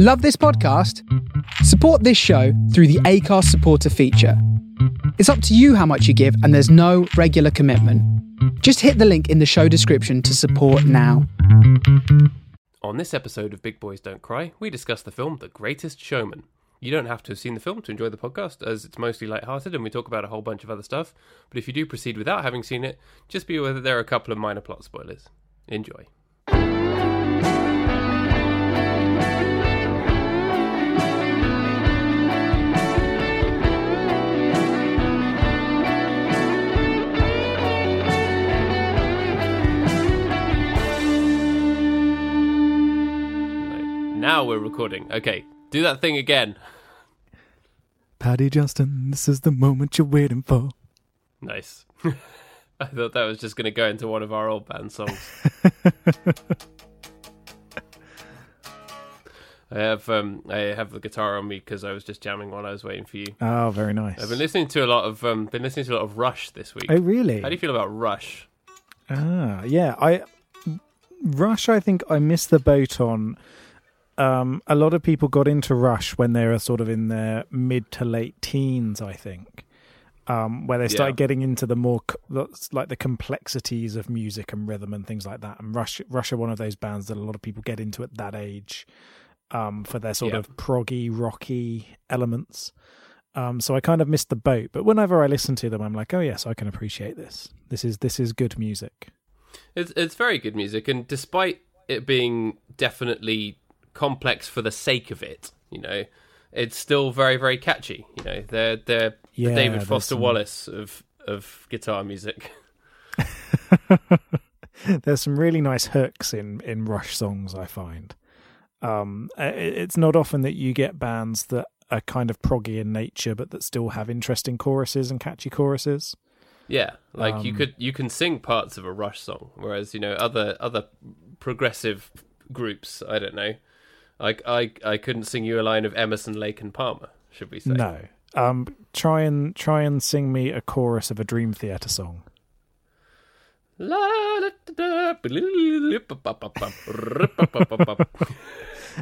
Love this podcast? Support this show through the Acast supporter feature. It's up to you how much you give, and there's no regular commitment. Just hit the link in the show description to support now. On this episode of Big Boys Don't Cry, we discuss the film The Greatest Showman. You don't have to have seen the film to enjoy the podcast, as it's mostly light-hearted and we talk about a whole bunch of other stuff. But if you do proceed without having seen it, just be aware that there are a couple of minor plot spoilers. Enjoy. Now we're recording. Okay, do that thing again. Paddy Johnston, this is the moment you're waiting for. Nice. I thought that was just going to go into one of our old band songs. I have um, I have the guitar on me because I was just jamming while I was waiting for you. Oh, very nice. I've been listening to a lot of um, been listening to a lot of Rush this week. Oh, really? How do you feel about Rush? Ah, yeah. I Rush, I think I missed the boat on um, a lot of people got into Rush when they were sort of in their mid to late teens, I think, um, where they started yeah. getting into the more like the complexities of music and rhythm and things like that. And Rush, Rush are one of those bands that a lot of people get into at that age um, for their sort yeah. of proggy, rocky elements. Um, so I kind of missed the boat, but whenever I listen to them, I'm like, oh yes, I can appreciate this. This is this is good music. It's it's very good music, and despite it being definitely complex for the sake of it. You know, it's still very very catchy. You know, they're they're yeah, the David Foster some... Wallace of of guitar music. there's some really nice hooks in in Rush songs. I find um, it's not often that you get bands that are kind of proggy in nature, but that still have interesting choruses and catchy choruses. Yeah, like um, you could you can sing parts of a Rush song, whereas you know other other progressive groups, I don't know, I, I, I couldn't sing you a line of Emerson, Lake, and Palmer. Should we say no? Um, try and try and sing me a chorus of a Dream Theater song.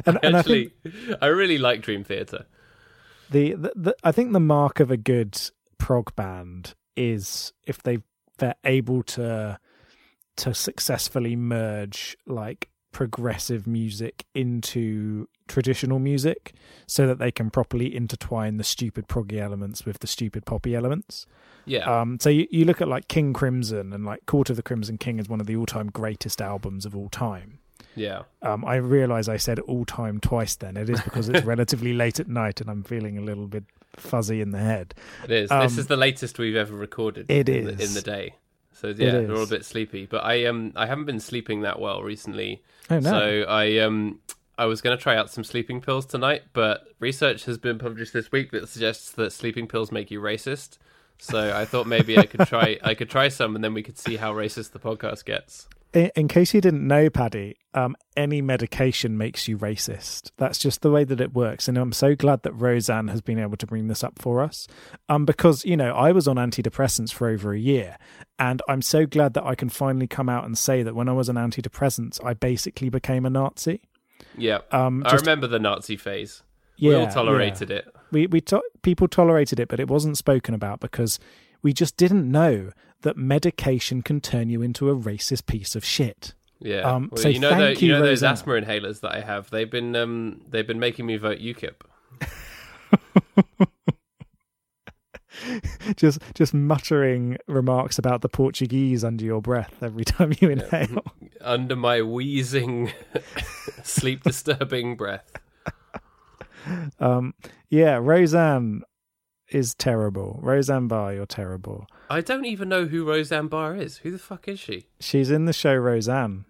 and, and Actually, I, think, I really like Dream Theater. The, the, the I think the mark of a good prog band is if they they're able to to successfully merge like progressive music into traditional music so that they can properly intertwine the stupid proggy elements with the stupid poppy elements. Yeah. Um, so you, you look at like King Crimson and like Court of the Crimson King is one of the all time greatest albums of all time. yeah. Um, I realise I said all time twice then. It is because it's relatively late at night and I'm feeling a little bit fuzzy in the head. It is. Um, this is the latest we've ever recorded. It in the, in the day. So yeah, we're all a bit sleepy. But I um I haven't been sleeping that well recently. Oh no. So I um I was going to try out some sleeping pills tonight, but research has been published this week that suggests that sleeping pills make you racist. So I thought maybe I could try I could try some and then we could see how racist the podcast gets. In, in case you didn't know, Paddy, um, any medication makes you racist. That's just the way that it works. And I'm so glad that Roseanne has been able to bring this up for us. Um, because, you know, I was on antidepressants for over a year. And I'm so glad that I can finally come out and say that when I was on antidepressants, I basically became a Nazi. Yeah. Um, I remember the Nazi phase. yeah, we all yeah. tolerated it. we we to- people tolerated it, but it wasn't spoken about because we just didn't know that medication can turn you into a racist piece of shit. Yeah. Um, well, so you know thank the, you you, know those asthma inhalers that I have. They've been um they've been making me vote UKIP. just just muttering remarks about the Portuguese under your breath every time you inhale. under my wheezing, sleep disturbing breath. Um, yeah, Roseanne is terrible. Roseanne Barr, you're terrible. I don't even know who Roseanne Barr is. Who the fuck is she? She's in the show Roseanne.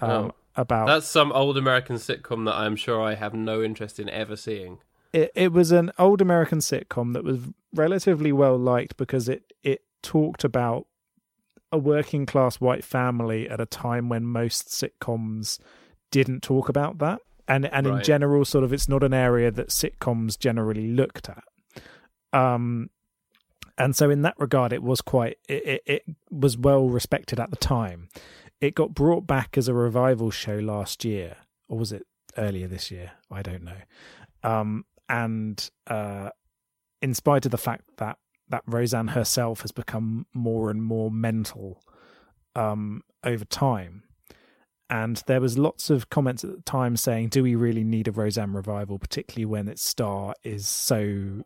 Um, Oh. About That's some old American sitcom that I'm sure I have no interest in ever seeing. it, it was an old American sitcom that was relatively well liked because it it talked about a working class white family at a time when most sitcoms didn't talk about that. And and in general, sort of it's not an area that sitcoms generally looked at. Um and so in that regard it was quite it, it, it was well respected at the time. It got brought back as a revival show last year, or was it earlier this year. I don't know. Um, and uh, in spite of the fact that that Roseanne herself has become more and more mental um, over time, and there was lots of comments at the time saying, "Do we really need a Roseanne revival, particularly when its star is so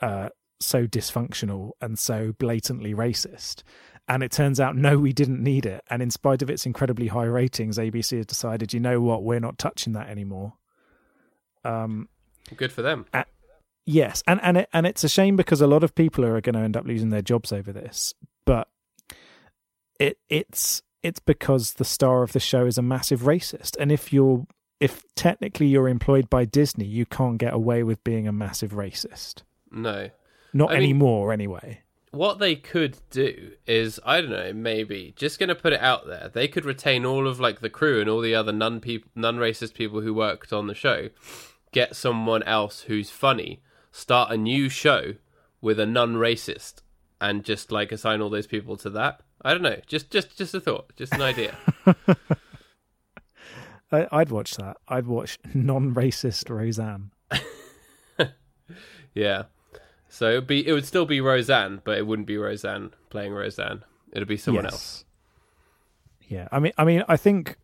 uh, so dysfunctional and so blatantly racist?" And it turns out, no, we didn't need it. And in spite of its incredibly high ratings, ABC has decided, you know what, we're not touching that anymore. Um, Good for them. Yes, and and it, and it's a shame because a lot of people are going to end up losing their jobs over this. But it it's it's because the star of the show is a massive racist, and if you're if technically you're employed by Disney, you can't get away with being a massive racist. No. Not I mean- anymore, anyway. What they could do is, I don't know, maybe just going to put it out there. They could retain all of like the crew and all the other non people, non racist people who worked on the show. Get someone else who's funny. Start a new show with a non racist, and just like assign all those people to that. I don't know. Just, just, just a thought. Just an idea. I, I'd watch that. I'd watch non-racist Roseanne. yeah. So it'd be, it would still be Roseanne, but it wouldn't be Roseanne playing Roseanne. It'd be someone Yes. else. Yeah, I mean, I mean, I think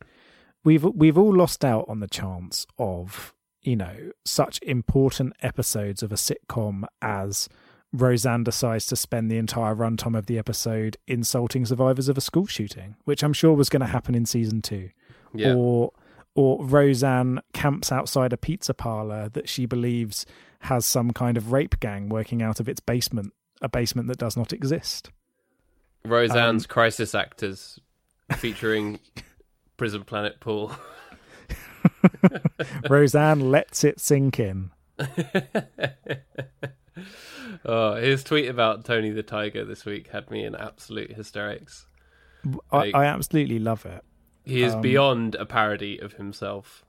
we've we've all lost out on the chance of you know such important episodes of a sitcom as Roseanne decides to spend the entire runtime of the episode insulting survivors of a school shooting, which I'm sure was going to happen in season two, Yeah. or or Roseanne camps outside a pizza parlor that she believes has some kind of rape gang working out of its basement, a basement that does not exist. Roseanne's Um, crisis actors featuring Prison Planet Paul. Roseanne lets it sink in. oh, his tweet about Tony the Tiger this week had me in absolute hysterics. I, I absolutely love it. He is Um, beyond a parody of himself.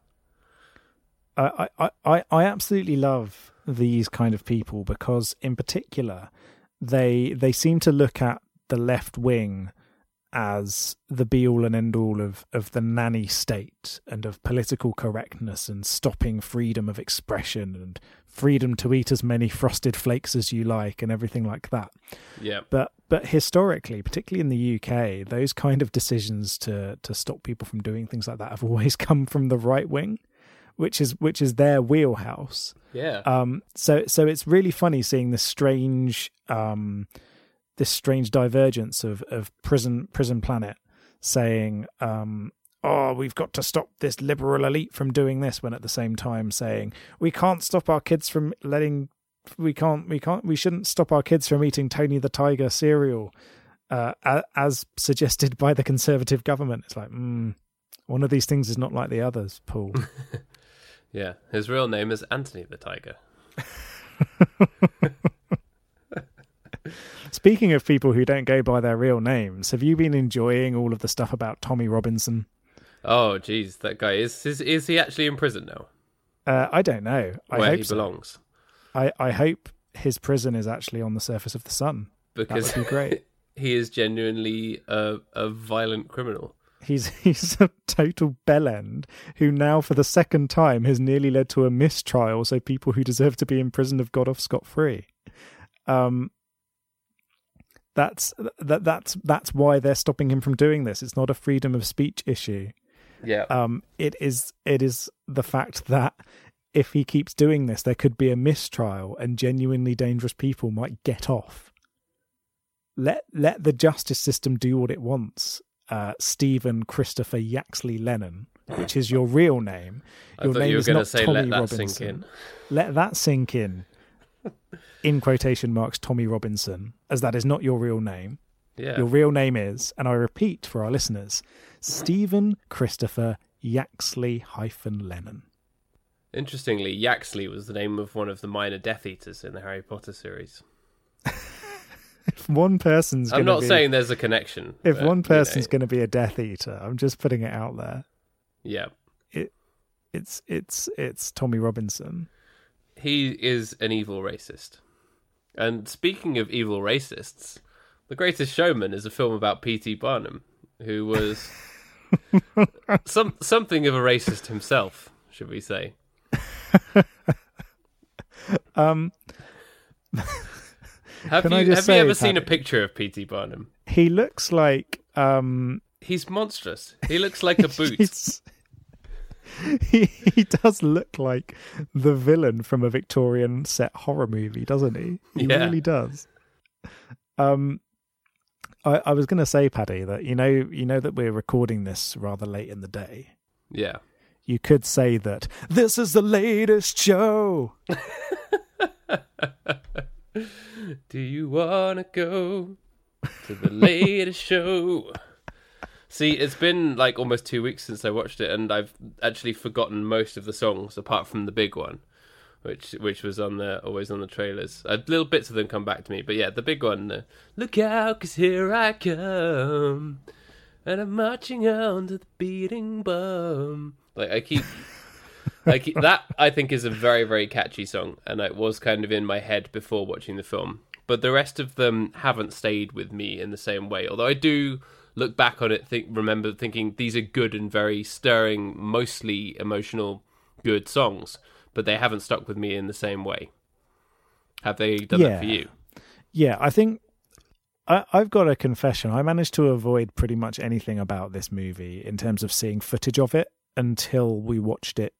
I, I, I, I absolutely love these kind of people because, in particular, they they seem to look at the left wing as the be all and end all of, of the nanny state and of political correctness and stopping freedom of expression and freedom to eat as many frosted flakes as you like and everything like that. Yeah. But but historically, particularly in the UK, those kind of decisions to to stop people from doing things like that have always come from the right wing, which is which is their wheelhouse. Yeah. Um, so so it's really funny seeing this strange um, this strange divergence of of prison prison planet saying um, oh we've got to stop this liberal elite from doing this when at the same time saying we can't stop our kids from letting we can't we can't we shouldn't stop our kids from eating Tony the Tiger cereal uh, as suggested by the conservative government it's like mm, one of these things is not like the others Paul yeah. His real name is Anthony the Tiger. Speaking of people who don't go by their real names, have you been enjoying all of the stuff about Tommy Robinson? Oh, geez, that guy is is, is he actually in prison now? Uh, I don't know. I where hope he so. belongs? I, I hope his prison is actually on the surface of the sun. Because would be great. he is genuinely a a violent criminal. He's he's a total bellend who now, for the second time, has nearly led to a mistrial. So people who deserve to be in prison have got off scot free. Um, that's that that's that's why they're stopping him from doing this. It's not a freedom of speech issue. Yeah. um, it is it is the fact that if he keeps doing this, there could be a mistrial, and genuinely dangerous people might get off. Let let the justice system do what it wants. Uh, Stephen Christopher Yaxley Lennon, which is your real name. Your name you were is going to not say Tommy let that Robinson. sink in. Let that sink in. In quotation marks, Tommy Robinson, as that is not your real name. Yeah. Your real name is, and I repeat for our listeners, Stephen Christopher Yaxley hyphen Lennon. Interestingly, Yaxley was the name of one of the minor Death Eaters in the Harry Potter series. If one person's I'm not be, saying there's a connection. if but, one you person's know, going to be a Death Eater, I'm just putting it out there. yeah, It's it's it's Tommy Robinson. he is an evil racist. And speaking of evil racists, The Greatest Showman is a film about P.T. Barnum, who was some something of a racist himself, should we say? Um, Have Can you I just have say, you ever seen a picture of P.T. Barnum? he looks like um, He's monstrous. He looks like a boot. he he does look like the villain from a Victorian set horror movie, doesn't he? He Yeah. really does. Um, I, I was going to say, Paddy, that you know you know that we're recording this rather late in the day. yeah. You could say that this is the latest show. Do you wanna go to the latest show? See, it's been like almost two weeks since I watched it, and I've actually forgotten most of the songs apart from the big one, which which was on the always on the trailers. Uh, little bits of them come back to me, but yeah, the big one. Look out, 'cause here I come, and I'm marching on to the beating bum. Like I keep like that i think is a very very catchy song and it was kind of in my head before watching the film. But the rest of them haven't stayed with me in the same way although i do look back on it think remember thinking these are good and very stirring mostly emotional good songs but they haven't stuck with me in the same way. Have they done that for you? Yeah, I think I've got a confession. I managed to avoid pretty much anything about this movie in terms of seeing footage of it until we watched it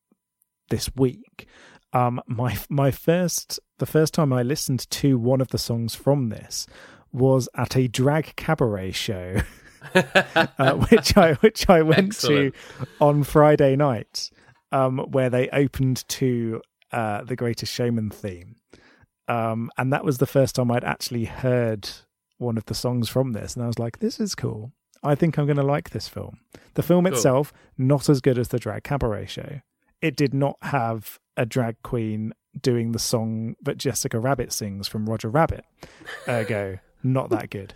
this week. Um, my my first the first time I listened to one of the songs from this was at a drag cabaret show, uh, which I which I went Excellent. to on Friday night, um, where they opened to uh, the Greatest Showman theme, um, and that was the first time I'd actually heard one of the songs from this, and I was like, "This is cool. I think I'm going to like this film." The film Cool. itself not as good as the drag cabaret show. It did not have a drag queen doing the song that Jessica Rabbit sings from Roger Rabbit. Ergo, not that good.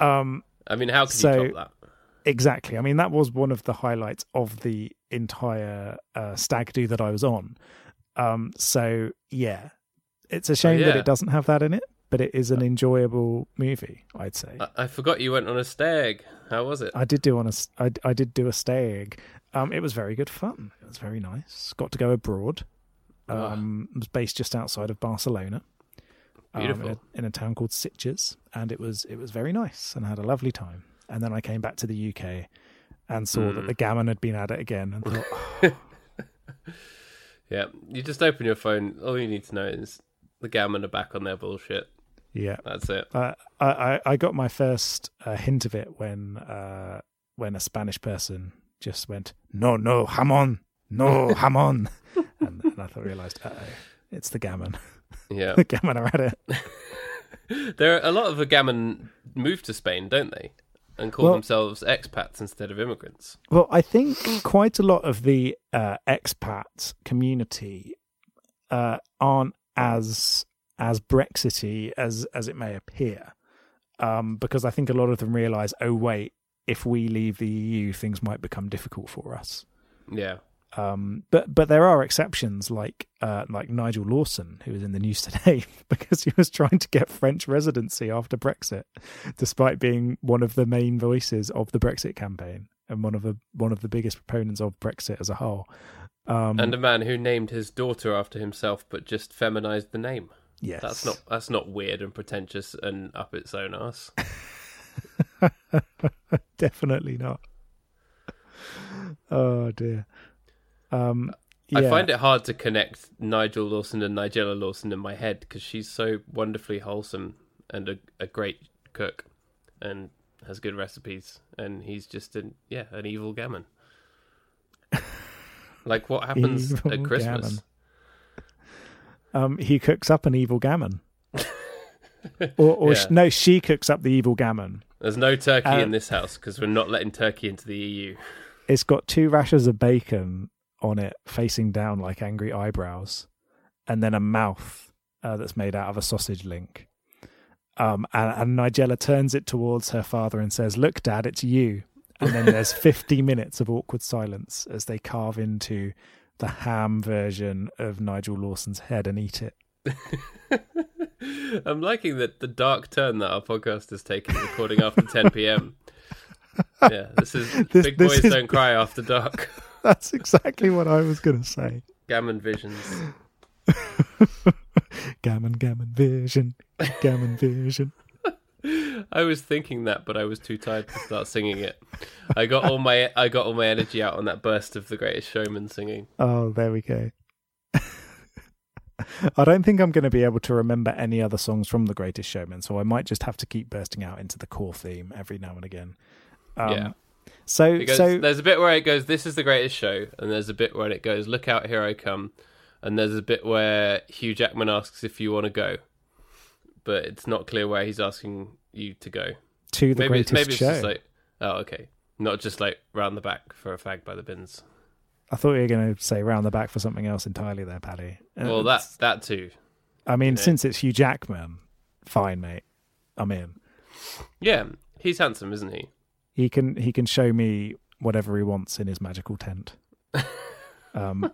Um, i mean how could So- you top that Exactly. I mean, that was one of the highlights of the entire uh, stag do that I was on. Um, so yeah, it's a shame that Oh, yeah. it doesn't have that in it, but it is an enjoyable movie. I'd say. I, I forgot you went on a stag how was it I did do on a I, I did do a stag. Um, it was very good fun. It was very nice. Got to go abroad. Ah. Um, it was based just outside of Barcelona. um, in, a, in a town called Sitges, and it was it was very nice, and I had a lovely time. And then I came back to the UK and saw that Mm. the gammon had been at it again, and thought, "Oh, Yeah, you just open your phone. All you need to know is the gammon are back on their bullshit. yeah. That's it. Uh, I, I I got my first uh, hint of it when uh, when a Spanish person just went, "No, no, Hamon, no Hamon. and, and I thought realized, oh, it's the gammon. Yeah, the gammon are at it. there are a lot of the gammon move to Spain, don't they, and call Well- themselves expats instead of immigrants. Well, I think quite a lot of the uh, expat community uh, aren't as as Brexity as as it may appear, um, because I think a lot of them realise, oh wait, if we leave the EU, things might become difficult for us. Yeah, Um, but but there are exceptions, like uh, like Nigel Lawson, who was in the news today because he was trying to get French residency after Brexit, despite being one of the main voices of the Brexit campaign and one of the one of the biggest proponents of Brexit as a whole. Um, and a man who named his daughter after himself, but just feminized the name. yes, That's not that's not weird and pretentious and up its own ass. definitely not. Oh dear. Um, I find it hard to connect Nigel Lawson and Nigella Lawson in my head because she's so wonderfully wholesome and a, a great cook and has good recipes, and he's just an yeah an evil gammon. like what happens Evil at Christmas? Um, he cooks up an evil gammon. or, or Yeah. no, she cooks up the evil gammon. There's no turkey Uh, in this house because we're not letting turkey into the EU. It's got two rashers of bacon on it, facing down like angry eyebrows, and then a mouth uh, that's made out of a sausage link. Um, and, and Nigella turns it towards her father and says, "Look, Dad, it's you." And then there's 50 minutes of awkward silence as they carve into the ham version of Nigel Lawson's head and eat it. I'm liking that the dark turn that our podcast is taking, recording after 10 p.m. Yeah, this is This- Big this Boys is- Don't Cry After Dark. That's exactly what I was going to say. Gammon Visions. gammon, gammon vision, gammon vision. I was thinking that, but I was too tired to start singing it. I got all my I got all my energy out on that burst of The Greatest Showman singing. Oh, there we go. I don't think I'm going to be able to remember any other songs from The Greatest Showman, so I might just have to keep bursting out into the core theme every now and again. Um, Yeah. So, so there's a bit where it goes, "This is the greatest show," and there's a bit where it goes, "Look out, here I come," and there's a bit where Hugh Jackman asks if you want to go, but it's not clear where he's asking you to go. to the maybe greatest maybe it's show. just like, oh, okay, not just like round the back for a fag by the bins. I thought you were going to say round the back for something else entirely there, Paddy. Uh, Well, that that too. I mean, you know. since it's Hugh Jackman, fine, mate. I'm in. Yeah, he's handsome, isn't he? He can he can show me whatever he wants in his magical tent. Um,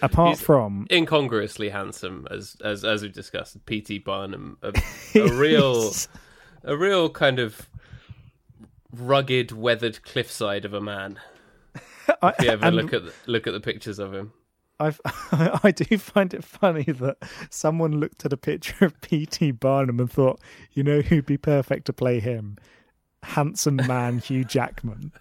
apart He's- from Incongruously handsome, as as as we've discussed. P.T. Barnum, a, a real a real kind of rugged, weathered cliffside of a man. I, If you ever and look at the, look at the pictures of him. I've, I do find it funny that someone looked at a picture of P.T. Barnum and thought, you know who'd be perfect to play him? Handsome man Hugh Jackman.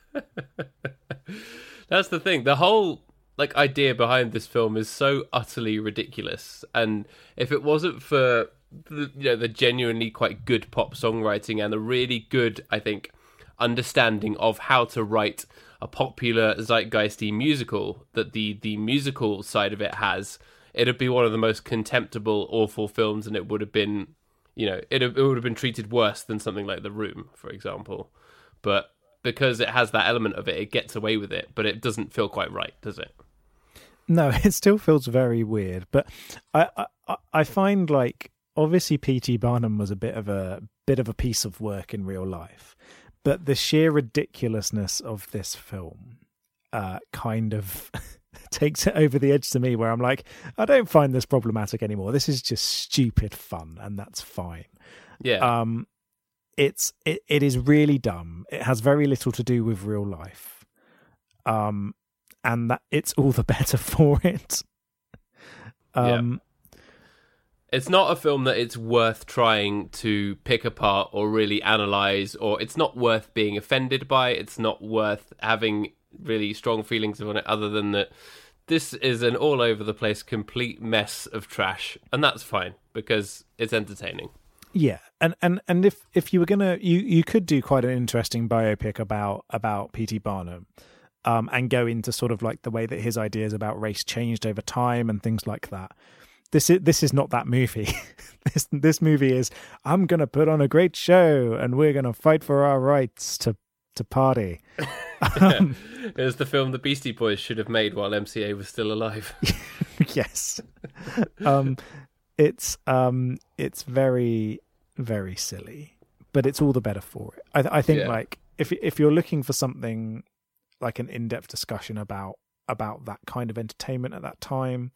That's the thing. The whole like idea behind this film is so utterly ridiculous, and if it wasn't for the, you know the genuinely quite good pop songwriting and the really good, I think, understanding of how to write a popular zeitgeisty musical that the the musical side of it has, it'd be one of the most contemptible, awful films, and it would have been, you know, it it would have been treated worse than something like The Room, for example. But because it has that element of it, it gets away with it, but it doesn't feel quite right, does it? No, it still feels very weird. But I, I, I find like obviously P.T. Barnum was a bit of a bit of a piece of work in real life, but the sheer ridiculousness of this film uh, kind of takes it over the edge to me, where I'm like, I don't find this problematic anymore. This is just stupid fun, and that's fine. Yeah. Um, it's it, it is really dumb. It has very little to do with real life. Um, and that it's all the better for it. Um, it's not a film that it's worth trying to pick apart or really analyze, or it's not worth being offended by. It's not worth having really strong feelings on it, other than that this is an all over the place, complete mess of trash, and that's fine because it's entertaining. yeah, and and and if if you were gonna, you you could do quite an interesting biopic about about P.T. Barnum. Um, and go into sort of like the way that his ideas about race changed over time and things like that. This is this is not that movie. this this movie is I'm gonna put on a great show and we're gonna fight for our rights to to party. Um, It was the film the Beastie Boys should have made while MCA was still alive. yes. Um, it's um, it's very very silly, but it's all the better for it. I, I think Yeah. like if if you're looking for something like an in-depth discussion about about that kind of entertainment at that time,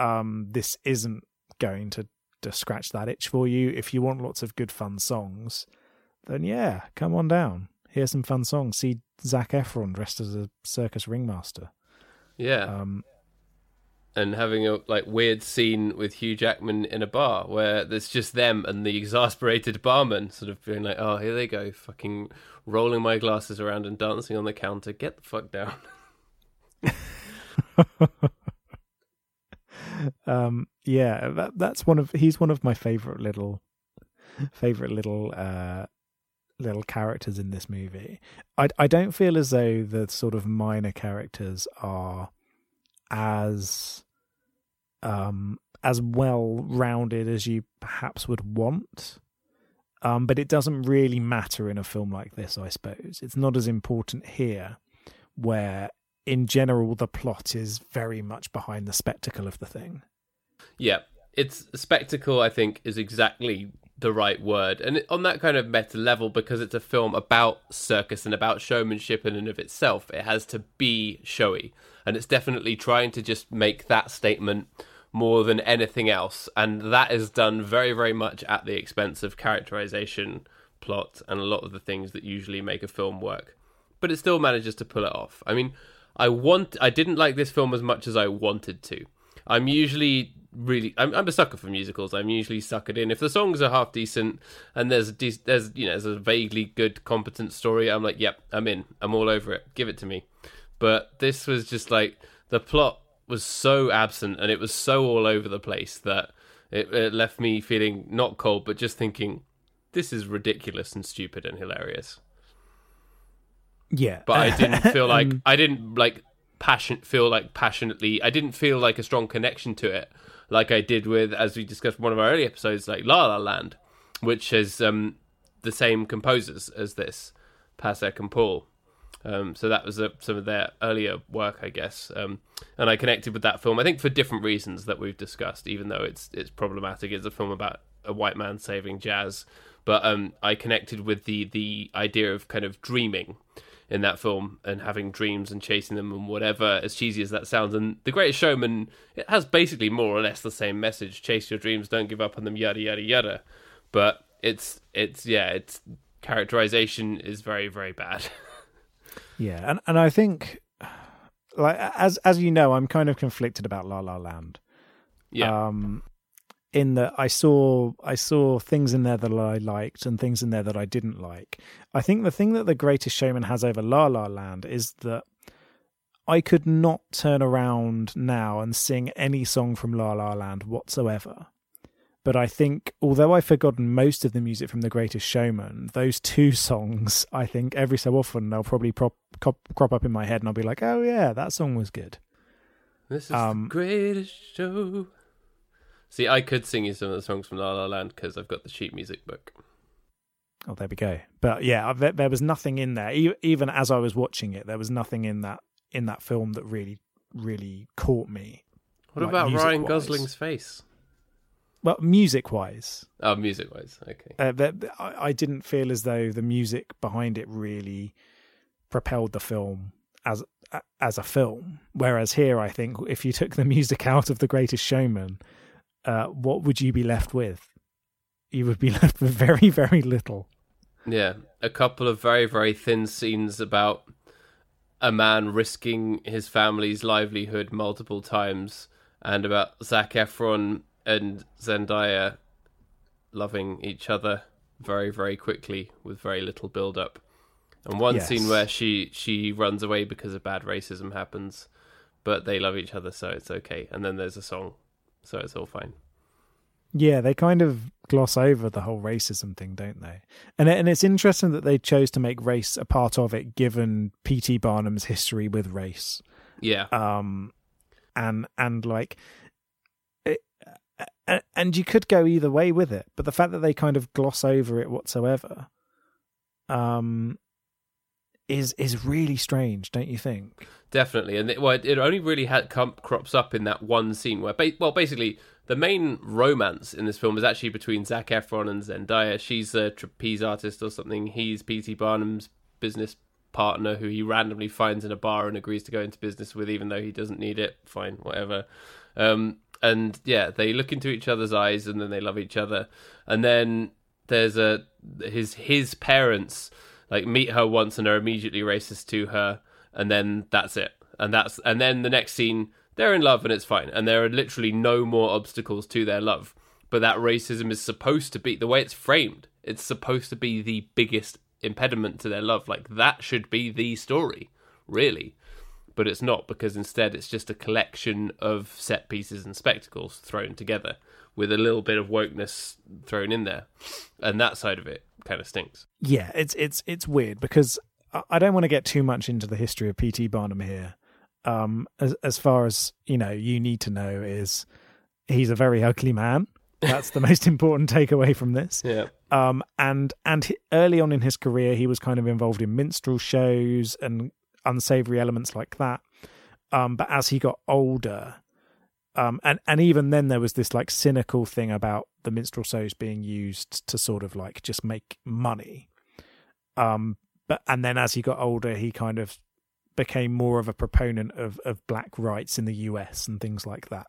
um, this isn't going to to scratch that itch for you. If you want lots of good fun songs, then yeah, come on down. Hear some fun songs. See Zac Efron dressed as a circus ringmaster. Yeah. Um, and having a like weird scene with Hugh Jackman in a bar where there's just them and the exasperated barman sort of being like, "Oh, here they go, fucking rolling my glasses around and dancing on the counter. Get the fuck down." um yeah that that's one of he's one of my favorite little favorite little uh little characters in this movie. I i don't feel as though the sort of minor characters are as um as well rounded as you perhaps would want. Um but it doesn't really matter in a film like this i suppose. It's not as important here where in general the plot is very much behind the spectacle of the thing Yeah, it's spectacle. I think is exactly the right word, and on that kind of meta level, because it's a film about circus and about showmanship in and of itself, it has to be showy, and it's definitely trying to just make that statement more than anything else, and that is done very, very much at the expense of characterization, plot, and a lot of the things that usually make a film work. But it still manages to pull it off. I mean, I want I didn't like this film as much as I wanted to. I'm usually really I'm, I'm a sucker for musicals. I'm usually suckered in. If the songs are half decent and there's a de- there's you know there's a vaguely good competent story, I'm like, yep, I'm in. I'm all over it. Give it to me. But this was just like the plot was so absent and it was so all over the place that it, it left me feeling not cold but just thinking this is ridiculous and stupid and hilarious. Yeah, But I didn't feel like Um, I didn't like passion feel like passionately. I didn't feel like a strong connection to it like I did with as we discussed one of our early episodes like La La Land, which is um the same composers as this, Pasek and Paul. Um, so that was uh, some of their earlier work, I guess, um, and I connected with that film. I think for different reasons that we've discussed, even though it's it's problematic. It's a film about a white man saving jazz, but um, I connected with the the idea of kind of dreaming in that film and having dreams and chasing them and whatever, as cheesy as that sounds. And The Greatest Showman, it has basically more or less the same message: chase your dreams, don't give up on them, yada yada yada. But it's it's yeah, its characterization is very very bad. Yeah, and and I think, like as as you know, I'm kind of conflicted about La La Land. yeah, Um, in that I saw I saw things in there that I liked and things in there that I didn't like. I think the thing that The Greatest Showman has over La La Land is that I could not turn around now and sing any song from La La Land whatsoever. But I think, although I've forgotten most of the music from The Greatest Showman, those two songs, I think every so often they'll probably prop, crop, crop up in my head and I'll be like, oh yeah, that song was good. this is um, the greatest show. See, I could sing you some of the songs from La La Land because I've got the sheet music book. Oh, there we go. But yeah, there, there was nothing in there. E- Even as I was watching it, there was nothing in that in that film that really, really caught me. What Like, about Ryan. Gosling's face? Well, music wise, Oh, music wise, okay. uh, I, I didn't feel as though the music behind it really propelled the film as as a film. Whereas here, I think if you took the music out of The Greatest Showman, uh, what would you be left with? You would be left with very, very little. Yeah, a couple of very, very thin scenes about a man risking his family's livelihood multiple times, and about Zac Efron and Zendaya loving each other very, very quickly with very little build up. And one Yes. scene where she she runs away because of bad racism happens, but they love each other, so it's okay. And then there's a song, so it's all fine. Yeah, they kind of gloss over the whole racism thing, don't they? And and it's interesting that they chose to make race a part of it, given P.T. Barnum's history with race. Yeah, Um, and and like, it, and you could go either way with it, but the fact that they kind of gloss over it whatsoever, um, is is really strange, don't you think? Definitely, and it, well, it only really had come, crops up in that one scene where, ba- well, basically the main romance in this film is actually between Zac Efron and Zendaya. She's a trapeze artist or something. He's P.T. Barnum's business partner, who he randomly finds in a bar and agrees to go into business with, even though he doesn't need it. Fine, whatever. Um, and yeah, they look into each other's eyes, and then they love each other. And then there's a his his parents like meet her once and are immediately racist to her and then that's it. And that's and then the next scene they're in love and it's fine. And there are literally no more obstacles to their love. But that racism is supposed to be the way it's framed it's supposed to be the biggest impediment to their love. Like that should be the story really. But it's not because instead it's just a collection of set pieces and spectacles thrown together with a little bit of wokeness thrown in there and that side of it kind of stinks Yeah, it's it's it's weird because I- don't want to get too much into the history of P.T. Barnum here. Um, as as far as you know, you need to know is he's a very ugly man. That's the most important takeaway from this. yeah Um, and and he- early on in his career, he was kind of involved in minstrel shows and unsavory elements like that. Um, but as he got older, um, and and even then, there was this like cynical thing about the minstrel shows being used to sort of like just make money. Um, but and then as he got older, he kind of became more of a proponent of of black rights in the U.S. and things like that.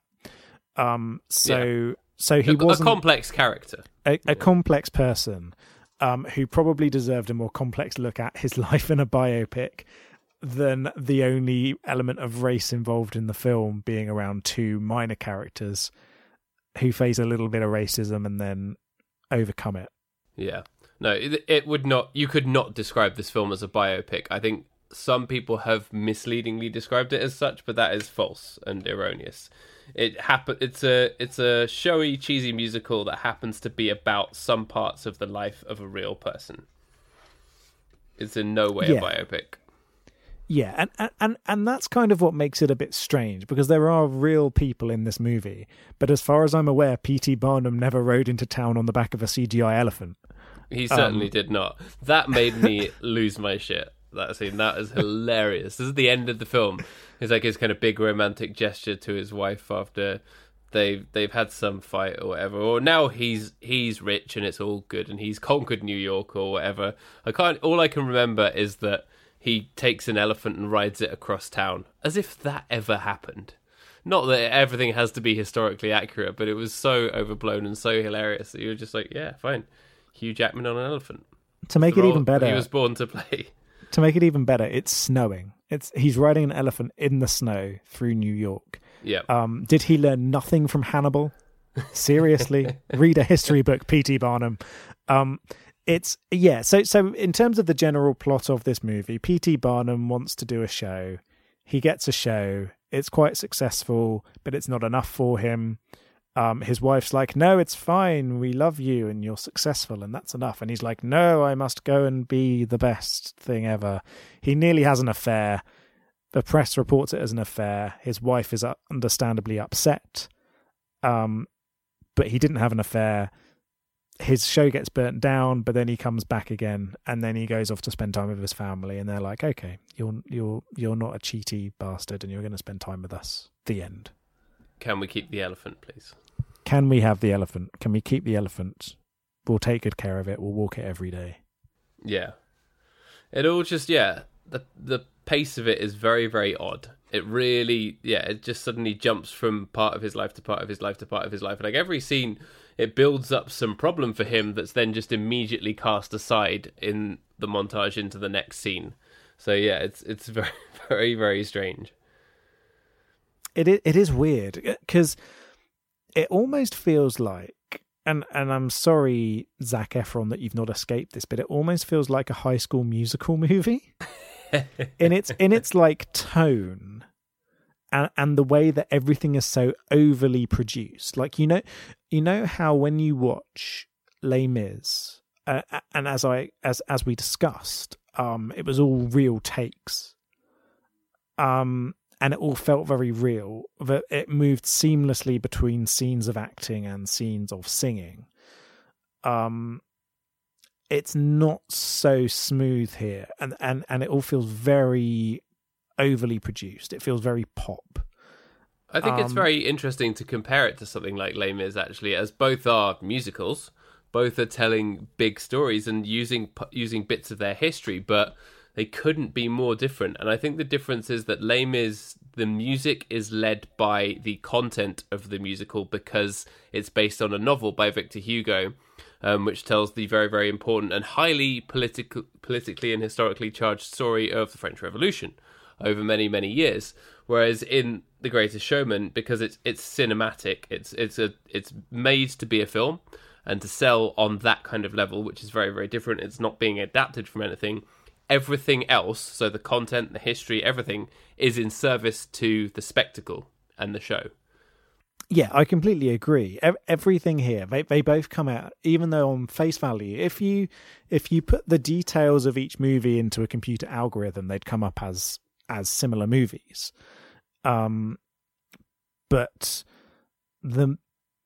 Um, so so he was a complex character a, a complex person um, who probably deserved a more complex look at his life in a biopic. Than the only element of race involved in the film being around two minor characters who face a little bit of racism and then overcome it. Yeah. No, it, it would not. You could not describe this film as a biopic. I think some people have misleadingly described it as such, but that is false and erroneous. It happen. It's a it's a showy, cheesy musical that happens to be about some parts of the life of a real person. It's in no way Yeah. a biopic. Yeah, and, and- and and that's kind of what makes it a bit strange because there are real people in this movie, but as far as I'm aware, P.T. Barnum never rode into town on the back of a CGI elephant. He certainly Um, did not. That made me lose my shit. That scene, that is hilarious. This is the end of the film. It's like his kind of big romantic gesture to his wife after they've they've had some fight or whatever. Or now he's he's rich and it's all good and he's conquered New York or whatever. I can't. All I can remember is that he takes an elephant and rides it across town, as if that ever happened. Not that everything has to be historically accurate, but it was so overblown and so hilarious that you were just like, yeah, fine. Hugh Jackman on an elephant. To make it even better, He was born to play. to make it even better, it's snowing. It's he's riding an elephant in the snow through New York. Yeah. Um, did he learn nothing from Hannibal? Seriously, read a history book, P.T. Barnum. Um, it's yeah. So so in terms of the general plot of this movie, P.T. Barnum wants to do a show. He gets a show. It's quite successful, but it's not enough for him. Um, his wife's like, "No, it's fine. We love you, and you're successful, and that's enough." And he's like, "No, I must go and be the best thing ever." He nearly has an affair. The press reports it as an affair. His wife is understandably upset. Um, but he didn't have an affair. His show gets burnt down, but then he comes back again, and then he goes off to spend time with his family. And they're like, "Okay, you're you're you're not a cheaty bastard, and you're going to spend time with us." The end. Can we keep the elephant, please? Can we have the elephant? Can we keep the elephant? We'll take good care of it. We'll walk it every day. Yeah. It all just yeah. The the pace of it is very very odd. It really yeah. It just suddenly jumps from part of his life to part of his life to part of his life. Like every scene, it builds up some problem for him that's then just immediately cast aside in the montage into the next scene. So yeah, it's it's very very very strange. it i- it is weird because it almost feels like and and I'm sorry Zac Efron that you've not escaped this but it almost feels like a high school musical movie in its in its like tone and and the way that everything is so overly produced like you know you know how when you watch Les Mis uh, and as I as as we discussed um it was all real takes um and it all felt very real. That it moved seamlessly between scenes of acting and scenes of singing. Um, it's not so smooth here, and and and it all feels very overly produced. It feels very pop. I think it's Um, very interesting to compare it to something like Les Mis, actually, as both are musicals, both are telling big stories and using using bits of their history, but they couldn't be more different. And I think the difference is that Les Mis, the music is led by the content of the musical because it's based on a novel by Victor Hugo, um, which tells the very, very important and highly political, politically and historically charged story of the French Revolution over many, many years. Whereas in The Greatest Showman, because it's it's cinematic, it's it's a it's made to be a film and to sell on that kind of level, which is very, very different. It's not being adapted from anything. Everything else, so the content, the history, everything is in service to the spectacle and the show. Yeah, I completely agree. Everything here, they they both come out, even though on face value, if you if you put the details of each movie into a computer algorithm, they'd come up as as similar movies. Um, but the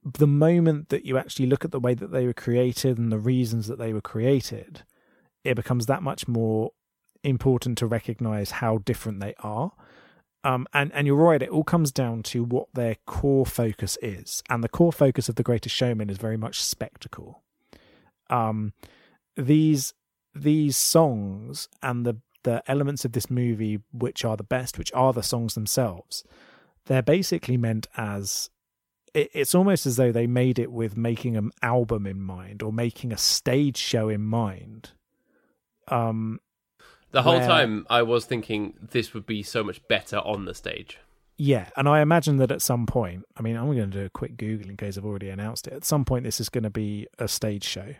the moment that you actually look at the way that they were created and the reasons that they were created, it becomes that much more important to recognize how different they are. Um, and and you're right. It all comes down to what their core focus is, and the core focus of The Greatest Showman is very much spectacle. Um, these these songs and the the elements of this movie, which are the best, which are the songs themselves, they're basically meant as it, it's almost as though they made it with making an album in mind or making a stage show in mind. Um, The whole where- time I was thinking this would be so much better on the stage. Yeah, and I imagine that at some point, I mean, I'm going to do a quick Google in case I've already announced it. At some point, this is going to be a stage show.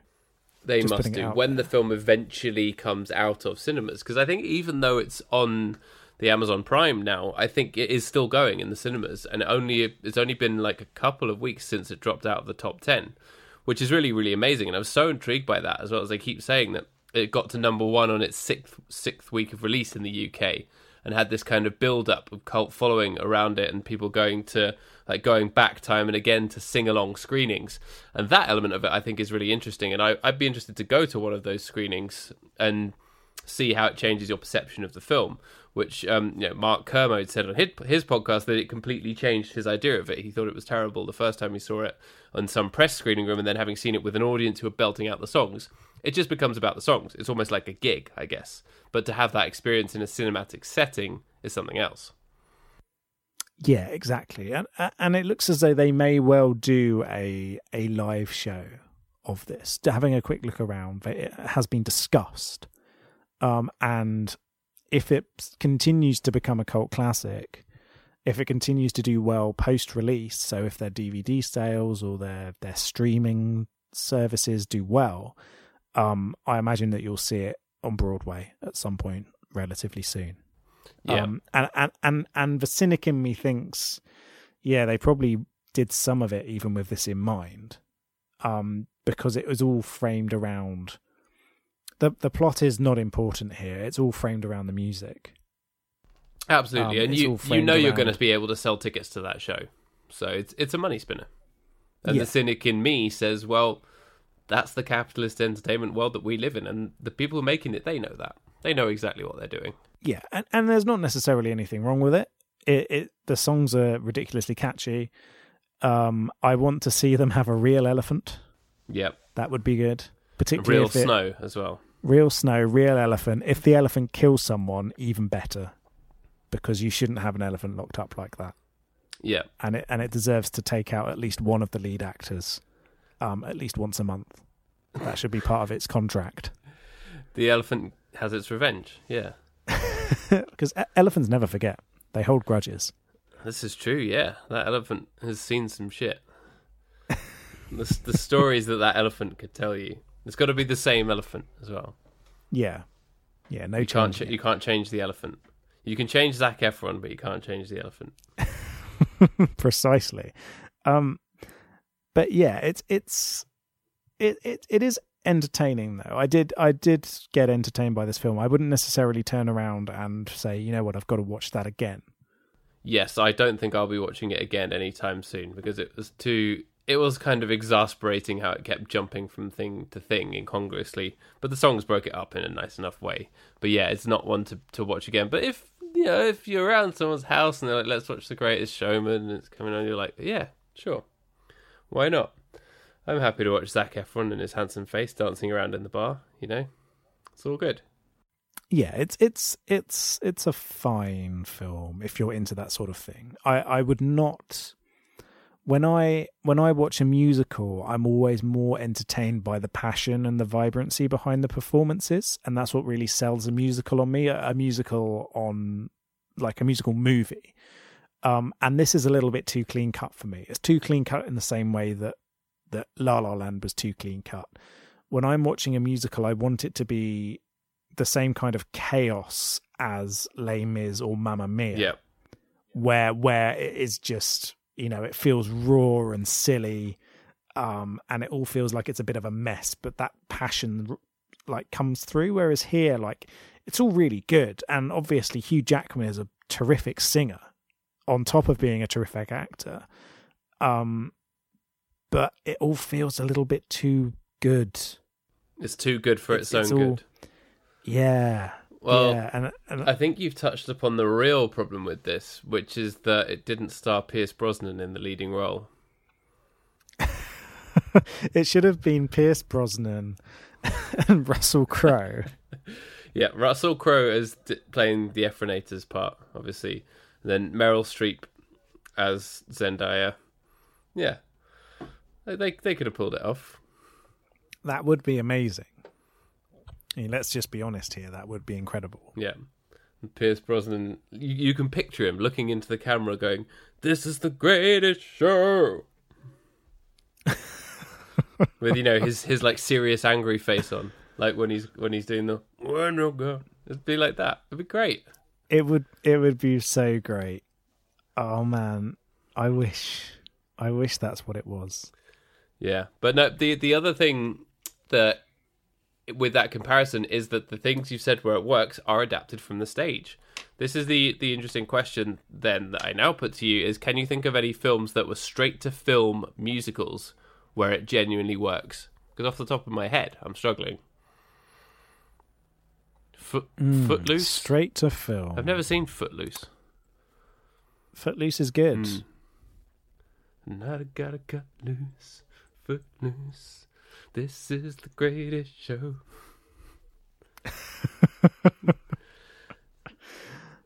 They Just must do when the film eventually comes out of cinemas. Because I think even though it's on the Amazon Prime now, I think it is still going in the cinemas, and only it's only been like a couple of weeks since it dropped out of the top ten, which is really really amazing. And I was so intrigued by that as well as they keep saying that it got to number one on its sixth sixth week of release in the UK, and had this kind of build up of cult following around it, and people going to like going back time and again to sing along screenings, and that element of it I think is really interesting. And I, I'd be interested to go to one of those screenings and see how it changes your perception of the film. Which um, you know, Mark Kermode said on his, his podcast that it completely changed his idea of it. He thought it was terrible the first time he saw it on some press screening room, and then having seen it with an audience who were belting out the songs, it just becomes about the songs. It's almost like a gig, I guess. But to have that experience in a cinematic setting is something else. Yeah, exactly. And and it looks as though they may well do a a live show of this. Having a quick look around, it has been discussed. Um, and if it continues to become a cult classic, if it continues to do well post release, so if their DVD sales or their their streaming services do well, um, I imagine that you'll see it on Broadway at some point relatively soon. Yeah. Um, and, and and and the cynic in me thinks, yeah, they probably did some of it even with this in mind, um, because it was all framed around. the The plot is not important here. It's all framed around the music. Absolutely, Um, and you you know you're going to be able to sell tickets to that show, so it's it's a money spinner. And Yeah. the cynic in me says, well, that's the capitalist entertainment world that we live in, and the people making it they know that they know exactly what they're doing. Yeah, and, and there's not necessarily anything wrong with it. It, it the songs are ridiculously catchy. Um, I want to see them have a real elephant. Yep, That would be good. Particularly real it, snow as well. real snow, real elephant. If the elephant kills someone, even better, because you shouldn't have an elephant locked up like that, Yeah, and it and it deserves to take out at least one of the lead actors, um, at least once a month. That should be part of its contract, the elephant has its revenge. Yeah, because elephants never forget; they hold grudges. this is true. Yeah, that elephant has seen some shit. the the stories that that elephant could tell you. It's got to be the same elephant as well. Yeah, yeah, no you can't ch- you can't change the elephant. You can change Zac Efron, but you can't change the elephant. precisely. Um, but yeah, it's it's it, it it is entertaining though. I did I did get entertained by this film. I wouldn't necessarily turn around and say, you know what, I've got to watch that again. Yes, I don't think I'll be watching it again anytime soon because it was too. It was kind of exasperating how it kept jumping from thing to thing incongruously, but the songs broke it up in a nice enough way. But yeah, it's not one to to watch again. But if you know, if you're around someone's house and they're like, "Let's watch The Greatest Showman," and it's coming on, you're like, "Yeah, sure, why not?" I'm happy to watch Zac Efron and his handsome face dancing around in the bar. You know, it's all good. Yeah, it's it's it's it's a fine film if you're into that sort of thing. I I would not when I when I watch a musical, I'm always more entertained by the passion and the vibrancy behind the performances, and that's what really sells a musical on me. A, a musical on like a musical movie, um, and this is a little bit too clean cut for me. It's too clean cut in the same way that that La La Land was too clean cut. When I'm watching a musical, I want it to be the same kind of chaos as Les Mis or Mamma Mia. Yeah, where where it is just you know it feels raw and silly um and it all feels like it's a bit of a mess but that passion like comes through. Whereas here like it's all really good. And obviously Hugh Jackman is a terrific singer on top of being a terrific actor um but it all feels a little bit too good it's too good for It's- its, own all- good. yeah Well, yeah and, and I think you've touched upon the real problem with this, which is that it didn't star Pierce Brosnan in the leading role. it should have been Pierce Brosnan and Russell Crowe. Yeah, Russell Crowe is d- playing the Efronator's part, obviously. Then Meryl Streep as Zendaya. Yeah, they they, they could have pulled it off. that would be amazing. I mean, let's just be honest here. That would be incredible. Yeah. And Pierce Brosnan, you, you can picture him looking into the camera going, This is the greatest show. With, you know, his, his like serious angry face on. Like when he's when he's doing the "We're no go. It'd be like that. It'd be great. It would it would be so great. Oh man, I wish I wish that's what it was. Yeah. But no the the other thing that with that comparison is that the things you've said where it works are adapted from the stage. This is the the interesting question then that I now put to you is can you think of any films that were straight to film musicals where it genuinely works? Because off the top of my head, I'm struggling. Foot, Footloose. Straight to film. I've never seen Footloose. Footloose is good. Mm. And I gotta cut loose, Footloose. This is the greatest show.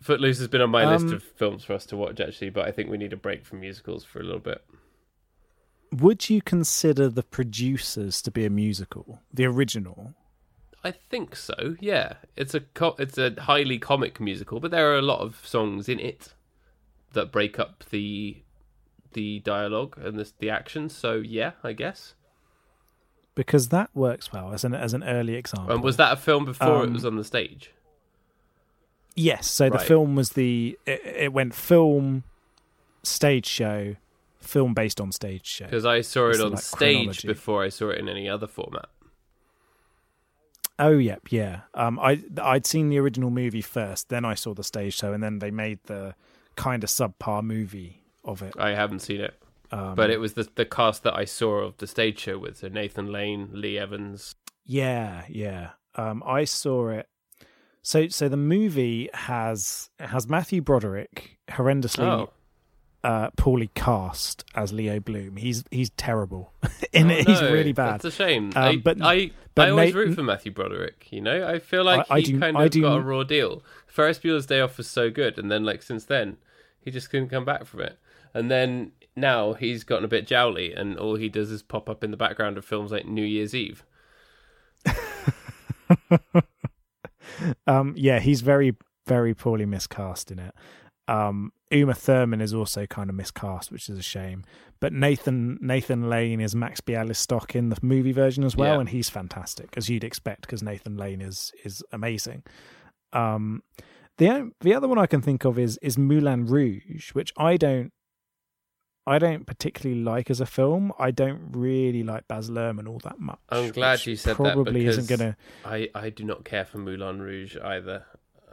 Footloose has been on my Um, list of films for us to watch actually, but I think we need a break from musicals for a little bit. Would you consider the producers to be a musical, the original? I think so. Yeah, it's a co- it's a highly comic musical, but there are a lot of songs in it that break up the the dialogue and the the action. So yeah, I guess. Because that works well as an as an early example. And was that a film before it Um, was on the stage? Yes. So the film was the it, it went film, stage show, film based on stage show. Because I saw it It's on like stage chronology. before I saw it in any other format. Oh yep, yeah. Um, I I'd seen the original movie first, then I saw the stage show, and then they made the kind of subpar movie of it. I haven't seen it, Um, but it was the the cast that I saw of the stage show with. So Nathan Lane, Lee Evans. Yeah, yeah. Um, I saw it. So, so the movie has has Matthew Broderick horrendously Oh, uh, poorly cast as Leo Bloom. He's he's terrible in Oh, it. He's no, really bad. That's a shame. Um, I, but- I, but I always Nate- root for Matthew Broderick. You know, I feel like I- I he do- kind of do- got a raw deal. Ferris Bueller's Day Off was so good, and then like since then, he just couldn't come back from it. And then now he's gotten a bit jowly, and all he does is pop up in the background of films like New Year's Eve. Um, yeah, he's very very poorly miscast in it. Um, Uma Thurman is also kind of miscast, which is a shame. But Nathan Nathan Lane is Max Bialystock in the movie version as well, Yeah. and he's fantastic as you'd expect because Nathan Lane is is amazing. Um, the the other one I can think of is is Moulin Rouge, which I don't I don't particularly like as a film. I don't really like Baz Luhrmann all that much. I'm glad you said that probably isn't gonna. I, I do not care for Moulin Rouge either.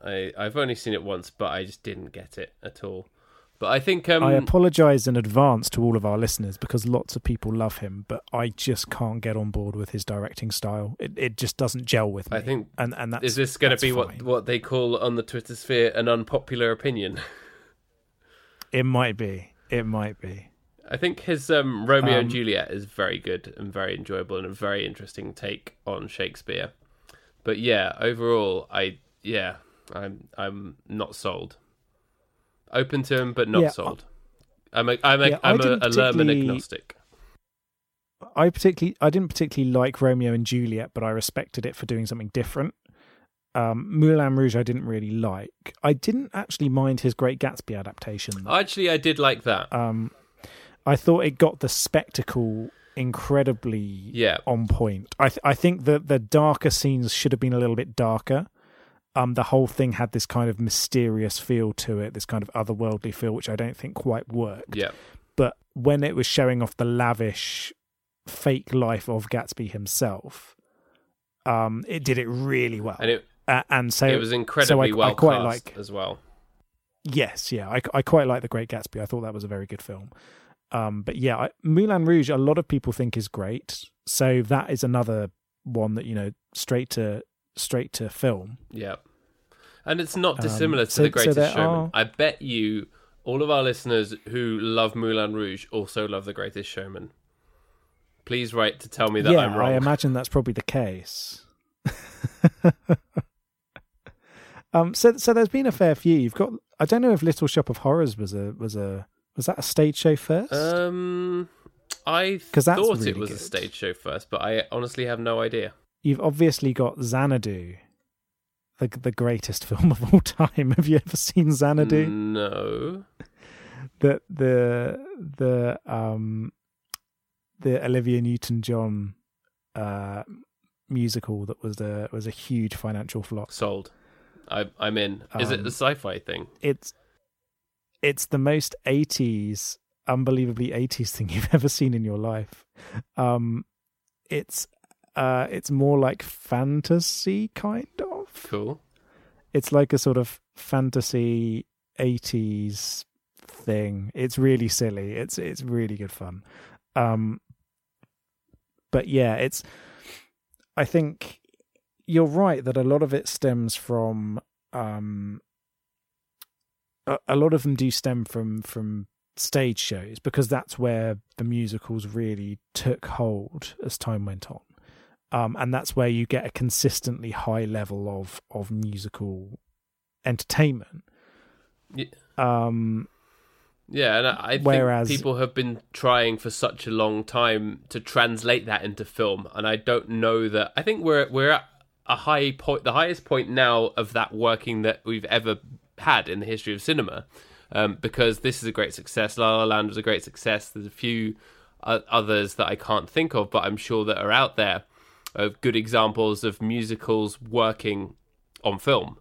I I've only seen it once, but I just didn't get it at all. But I think um I apologise in advance to all of our listeners because lots of people love him, but I just can't get on board with his directing style. It it just doesn't gel with me. I think and and that's is this going to be what fine. what they call on the Twitter sphere an unpopular opinion? it might be. It might be. I think his um, Romeo and Um, Juliet is very good and very enjoyable and a very interesting take on Shakespeare. But yeah, overall, I yeah, I'm I'm not sold. Open to him, but not Yeah, sold. I'm a I'm a Yeah, I am a, a Luhrmann agnostic. I particularly I didn't particularly like Romeo and Juliet, but I respected it for doing something different. Um, Moulin Rouge I didn't really like. I didn't actually mind his Great Gatsby adaptation. though. Actually, I did like that. Um, I thought it got the spectacle incredibly Yeah, on point. I th- I think that the darker scenes should have been a little bit darker. Um, the whole thing had this kind of mysterious feel to it, this kind of otherworldly feel, which I don't think quite worked. yeah, But when it was showing off the lavish, fake life of Gatsby himself, um, it did it really well. and it uh, and so it was incredibly I well quite cast like- as well. Yes, yeah, I, I quite like The Great Gatsby. I thought that was a very good film. Um, but yeah, I, Moulin Rouge, a lot of people think is great. So that is another one that you know straight to straight to film. Yeah. And it's not Um, dissimilar to so- The Greatest there Showman. are- I bet you all of our listeners who love Moulin Rouge also love The Greatest Showman. Please write to tell me that yeah, I'm wrong. I imagine that's probably the case. um, so so there's been a fair few. You've got I don't know if Little Shop of Horrors was a was a was that a stage show first? Um, I 'Cause that's thought it really was a stage show first, but I honestly have no idea. You've obviously got Xanadu, the the greatest film of all time. Have you ever seen Xanadu? No. The the the um the Olivia Newton John uh musical that was a was a huge financial flop. Sold. I, I'm in. Is it Um, the sci-fi thing? It's it's the most eighties, unbelievably eighties thing you've ever seen in your life. Um, it's uh, it's more like fantasy kind of. Cool. It's like a sort of fantasy eighties thing. It's really silly. It's it's really good fun. Um, but yeah, it's. I think you're right that a lot of it stems from um a, a lot of them do stem from from stage shows because that's where the musicals really took hold as time went on um and that's where you get a consistently high level of of musical entertainment Yeah. um Yeah, and I think Whereas- people have been trying for such a long time to translate that into film, and I don't know that. I think we're we're at a high point, the highest point now of that working that we've ever had in the history of cinema, um, because this is a great success. La La Land was a great success. There's a few uh, others that I can't think of, but I'm sure that are out there of good examples of musicals working on film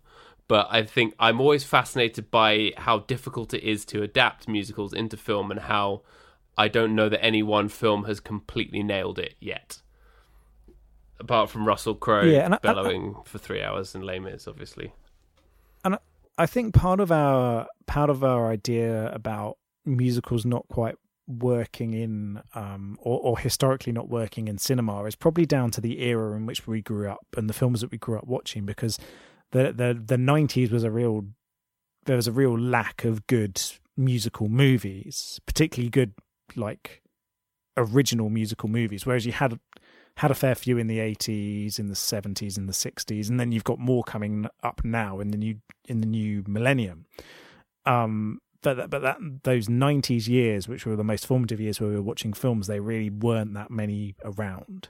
but I think I'm always fascinated by how difficult it is to adapt musicals into film and how I don't know that any one film has completely nailed it yet. Apart from Russell Crowe Yeah, I- I- bellowing for three hours in Les Mis, obviously. And I think part of our part of our idea about musicals not quite working in um or, or historically not working in cinema is probably down to the era in which we grew up and the films that we grew up watching because the the the 90s was a real there was a real lack of good musical movies particularly good like original musical movies whereas you had had a fair few in the 80s in the 70s in the 60s and then you've got more coming up now in the new in the new millennium. Um but that, but that those 90s years which were the most formative years where we were watching films they really weren't that many around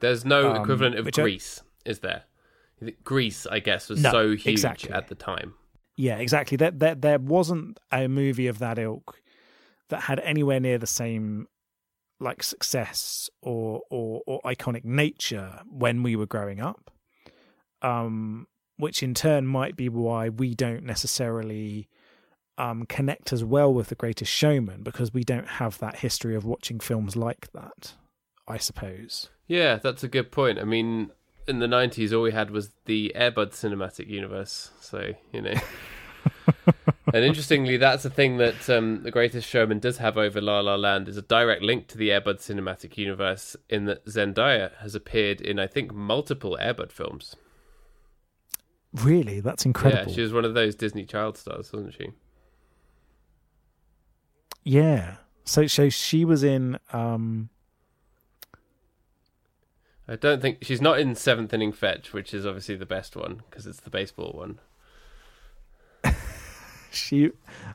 There's no Um, equivalent of Grease I- is there? Grease I guess, was No, so huge exactly. at the time. yeah exactly there, there there wasn't a movie of that ilk that had anywhere near the same like success or or or iconic nature when we were growing up um which in turn might be why we don't necessarily um connect as well with the greatest showman because we don't have that history of watching films like that i suppose Yeah, that's a good point. I mean, in the 90s, all we had was the Airbud cinematic universe. So, you know. and interestingly, that's a thing that um, The Greatest Showman does have over La La Land is a direct link to the Airbud cinematic universe in that Zendaya has appeared in, I think, multiple Airbud films. really that's incredible Yeah, she was one of those Disney child stars, wasn't she? Yeah so so she was in um I don't think she's not in Seventh Inning Fetch, which is obviously the best one because it's the baseball one. she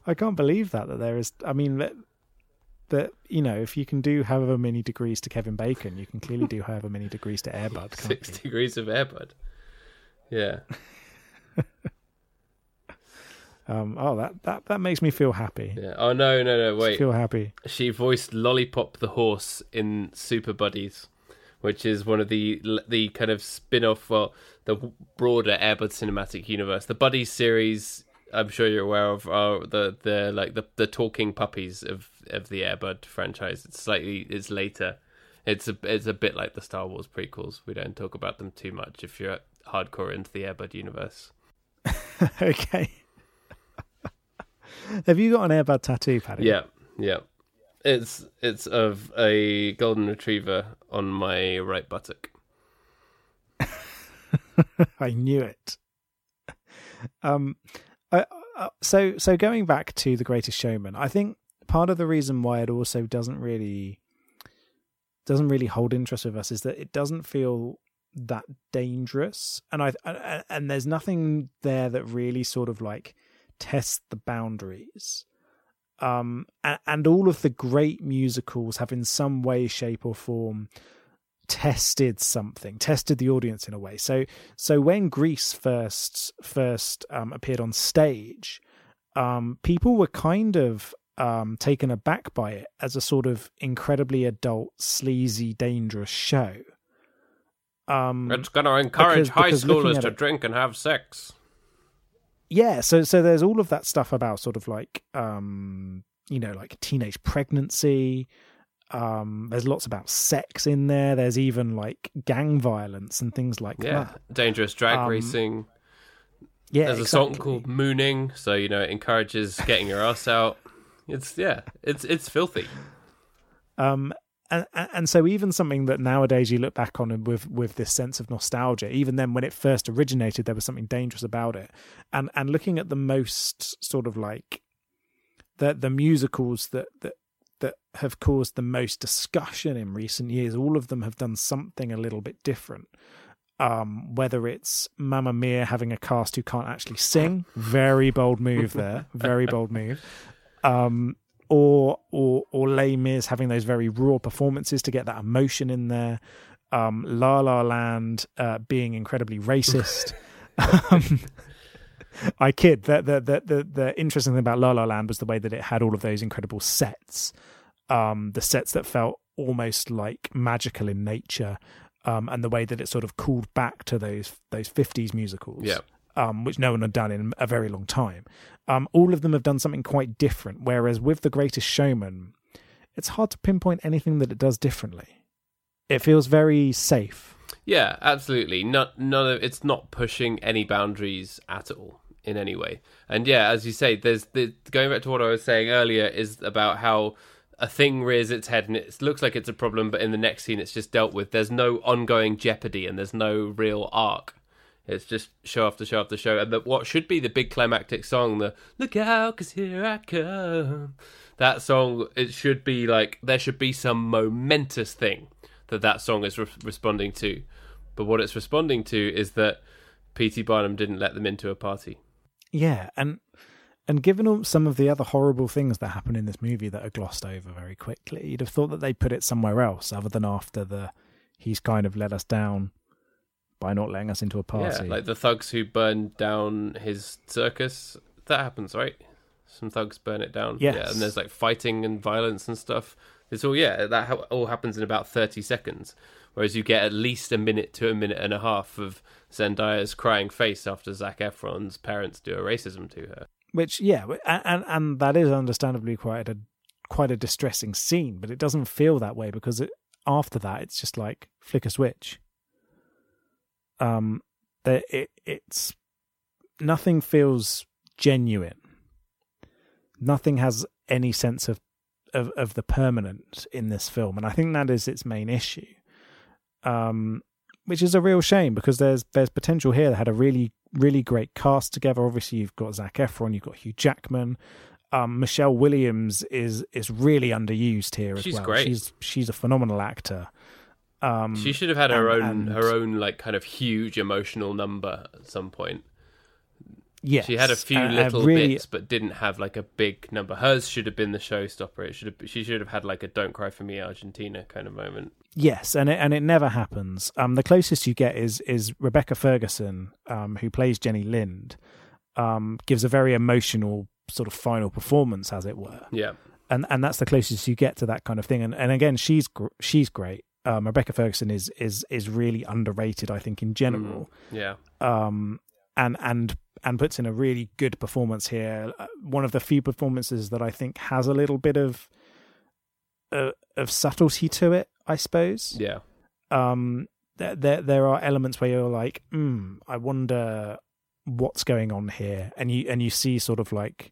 i can't believe that that there is i mean that that you know if you can do however many degrees to kevin bacon you can clearly do however many degrees to airbud can't Six you? degrees of Airbud. Yeah. um oh that that that makes me feel happy Yeah. Oh no, no, no! Wait. feel happy She voiced Lollipop the horse in Super Buddies, which is one of the the kind of spin-off, well, the broader Airbud cinematic universe. The Buddies series, I'm sure you're aware of, are the the like the the talking puppies of of the Airbud franchise. It's slightly it's later. It's a it's a bit like the Star Wars prequels. We don't talk about them too much if you're hardcore into the Airbud universe. okay have you got an airbud tattoo paddy Yeah, yeah. It's it's of a golden retriever on my right buttock. I knew it. Um, I, uh, so so going back to the Greatest Showman, I think part of the reason why it also doesn't really doesn't really hold interest with us is that it doesn't feel that dangerous, and I and, and there's nothing there that really sort of like tests the boundaries. Um, and, and all of the great musicals have in some way, shape, or form tested something, tested the audience in a way. So so when Grease first first um, appeared on stage, um, people were kind of um, taken aback by it as a sort of incredibly adult, sleazy, dangerous show. Um, it's going to encourage because- high because schoolers to it- drink and have sex. Yeah so so there's all of that stuff about sort of like um you know like teenage pregnancy um there's lots about sex in there there's even like gang violence and things like Yeah, that dangerous drag Um, racing. yeah There's a song called "Mooning," so you know it encourages getting your ass out. It's yeah, it's it's filthy. um and, and so even something that nowadays you look back on with with this sense of nostalgia even then when it first originated there was something dangerous about it. And and looking at the most sort of like the the musicals that that that have caused the most discussion in recent years all of them have done something a little bit different. Um whether it's Mamma Mia having a cast who can't actually sing very bold move there very bold move. Um or or or Les Mis having those very raw performances to get that emotion in there. Um, La La Land uh, being incredibly racist. um, I kid. The, the the the the interesting thing about La La Land was the way that it had all of those incredible sets. Um, the sets that felt almost like magical in nature, um, and the way that it sort of called back to those those fifties musicals Yeah, um, which no one had done in a very long time. Um, all of them have done something quite different. Whereas with The Greatest Showman, it's hard to pinpoint anything that it does differently. It feels very safe. yeah, absolutely. Not none of it's not pushing any boundaries at all in any way. And yeah, as you say, there's the going back to what I was saying earlier is about how a thing rears its head and it looks like it's a problem, but in the next scene it's just dealt with. There's no ongoing jeopardy and there's no real arc. It's just show after show after show. And the, what should be the big climactic song, the "Look out, 'cause here I come," that song, it should be like there should be some momentous thing that that song is re- responding to. But what it's responding to is that P.T. Barnum didn't let them into a party. Yeah, and and given some of the other horrible things that happen in this movie that are glossed over very quickly, you'd have thought that they put it somewhere else other than after the he's kind of let us down by not letting us into a party. Yeah, like the thugs who burned down his circus. That happens, right? Some thugs burn it down. Yeah, and there's like fighting and violence and stuff. It's all yeah, that ha- all happens in about thirty seconds. Whereas you get at least a minute to a minute and a half of Zendaya's crying face after Zac Efron's parents do a racism to her. which yeah and, and and that is understandably quite a quite a distressing scene but it doesn't feel that way because it, after that it's just like flick a switch um that it it's nothing feels genuine nothing has any sense of, of of the permanent in this film and i think that is its main issue um which is a real shame because there's there's potential here that had a really really great cast together. Obviously, you've got Zac Efron, you've got Hugh Jackman. Um, Michelle Williams is is really underused here as She's well. great. She's she's a phenomenal actor. Um, She should have had her and- own and- her own like kind of huge emotional number at some point. yes, She had a few and little really, bits, but didn't have like a big number. Hers should have been the showstopper. It should have. She should have had like a "Don't Cry for Me, Argentina" kind of moment. Yes, and it, and it never happens. Um, the closest you get is is Rebecca Ferguson, um, who plays Jenny Lind, um, gives a very emotional sort of final performance, as it were. Yeah, and and that's the closest you get to that kind of thing. And and again, she's gr- she's great. Um, Rebecca Ferguson is is is really underrated, I think, in general. yeah, Um, and and and puts in a really good performance here. Uh, One of the few performances that I think has a little bit of uh, of subtlety to it, I suppose. yeah. Um, there there there are elements where you're like, hmm, I wonder what's going on here, and you and you see sort of like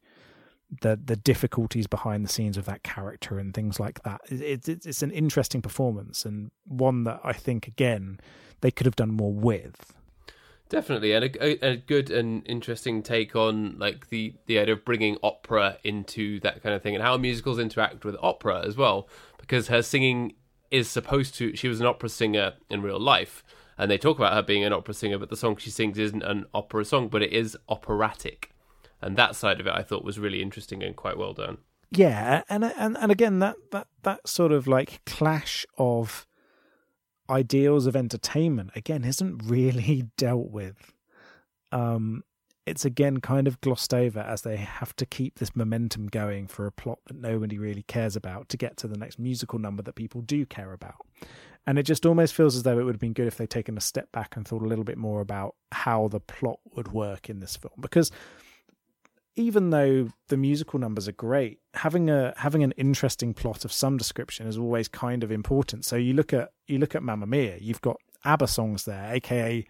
the the difficulties behind the scenes of that character and things like that. It, it, it's an interesting performance and one that I think again they could have done more with. Definitely, and a, a, good and interesting take on like the the idea of bringing opera into that kind of thing, and how musicals interact with opera as well. Because her singing is supposed to, she was an opera singer in real life, and they talk about her being an opera singer, but the song she sings isn't an opera song, but it is operatic, and that side of it I thought was really interesting and quite well done. Yeah, and and and again that that that sort of like clash of ideals of entertainment again isn't really dealt with. Um, it's again kind of glossed over as they have to keep this momentum going for a plot that nobody really cares about to get to the next musical number that people do care about. And it just almost feels as though it would have been good if they'd taken a step back and thought a little bit more about how the plot would work in this film. Because even though the musical numbers are great, having a having an interesting plot of some description is always kind of important. So you look at you look at Mamma Mia, you've got ABBA songs there, aka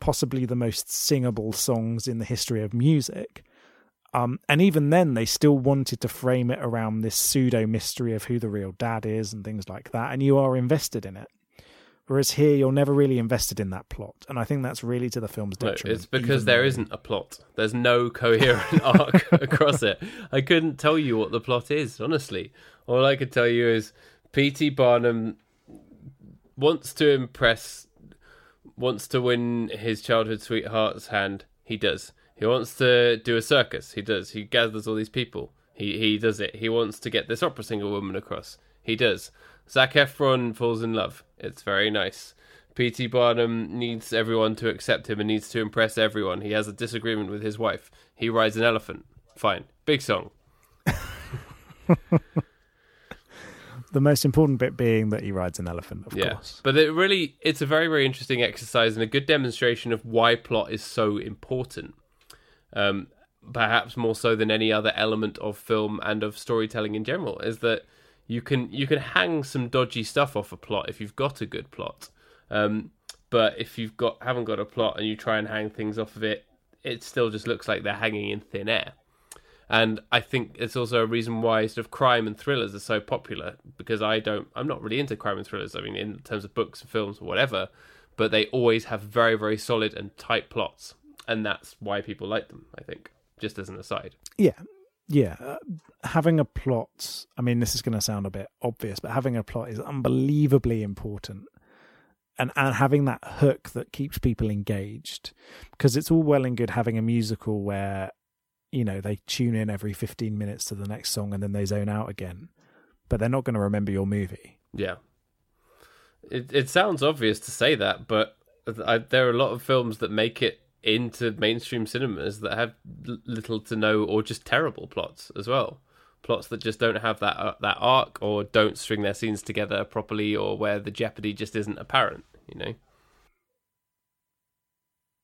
possibly the most singable songs in the history of music. Um, and even then, they still wanted to frame it around this pseudo mystery of who the real dad is and things like that. And you are invested in it. Whereas here, you're never really invested in that plot. And I think that's really to the film's detriment. No, it's because there not a plot. There's no coherent arc across it. I couldn't tell you what the plot is, honestly. All I could tell you is P.T. Barnum wants to impress wants to win his childhood sweetheart's hand, he does. He wants to do a circus, he does. He gathers all these people, he he does it. He wants to get this opera singer woman across, he does. Zac Efron falls in love. It's very nice. P.T. Barnum needs everyone to accept him and needs to impress everyone. He has a disagreement with his wife. He rides an elephant. Fine. Big song. the most important bit being that he rides an elephant, of yeah. course. But it really, it's a very, very interesting exercise and a good demonstration of why plot is so important. Um, perhaps more so than any other element of film and of storytelling in general, is that you can you can hang some dodgy stuff off a plot if you've got a good plot. Um, but if you've got haven't got a plot and you try and hang things off of it, it still just looks like they're hanging in thin air. And I think it's also a reason why sort of crime and thrillers are so popular because I don't, I'm not really into crime and thrillers. I mean, in terms of books and films or whatever, but they always have very, very solid and tight plots. And that's why people like them, I think, just as an aside. Yeah. Yeah. Uh, having a plot, I mean, this is going to sound a bit obvious, but having a plot is unbelievably important. And, and having that hook that keeps people engaged because it's all well and good having a musical where you know they tune in every 15 minutes to the next song and then they zone out again but they're not going to remember your movie yeah it it sounds obvious to say that but I, there are a lot of films that make it into mainstream cinemas that have little to no or just terrible plots as well. Plots that just don't have that uh, that arc or don't string their scenes together properly or where the jeopardy just isn't apparent you know?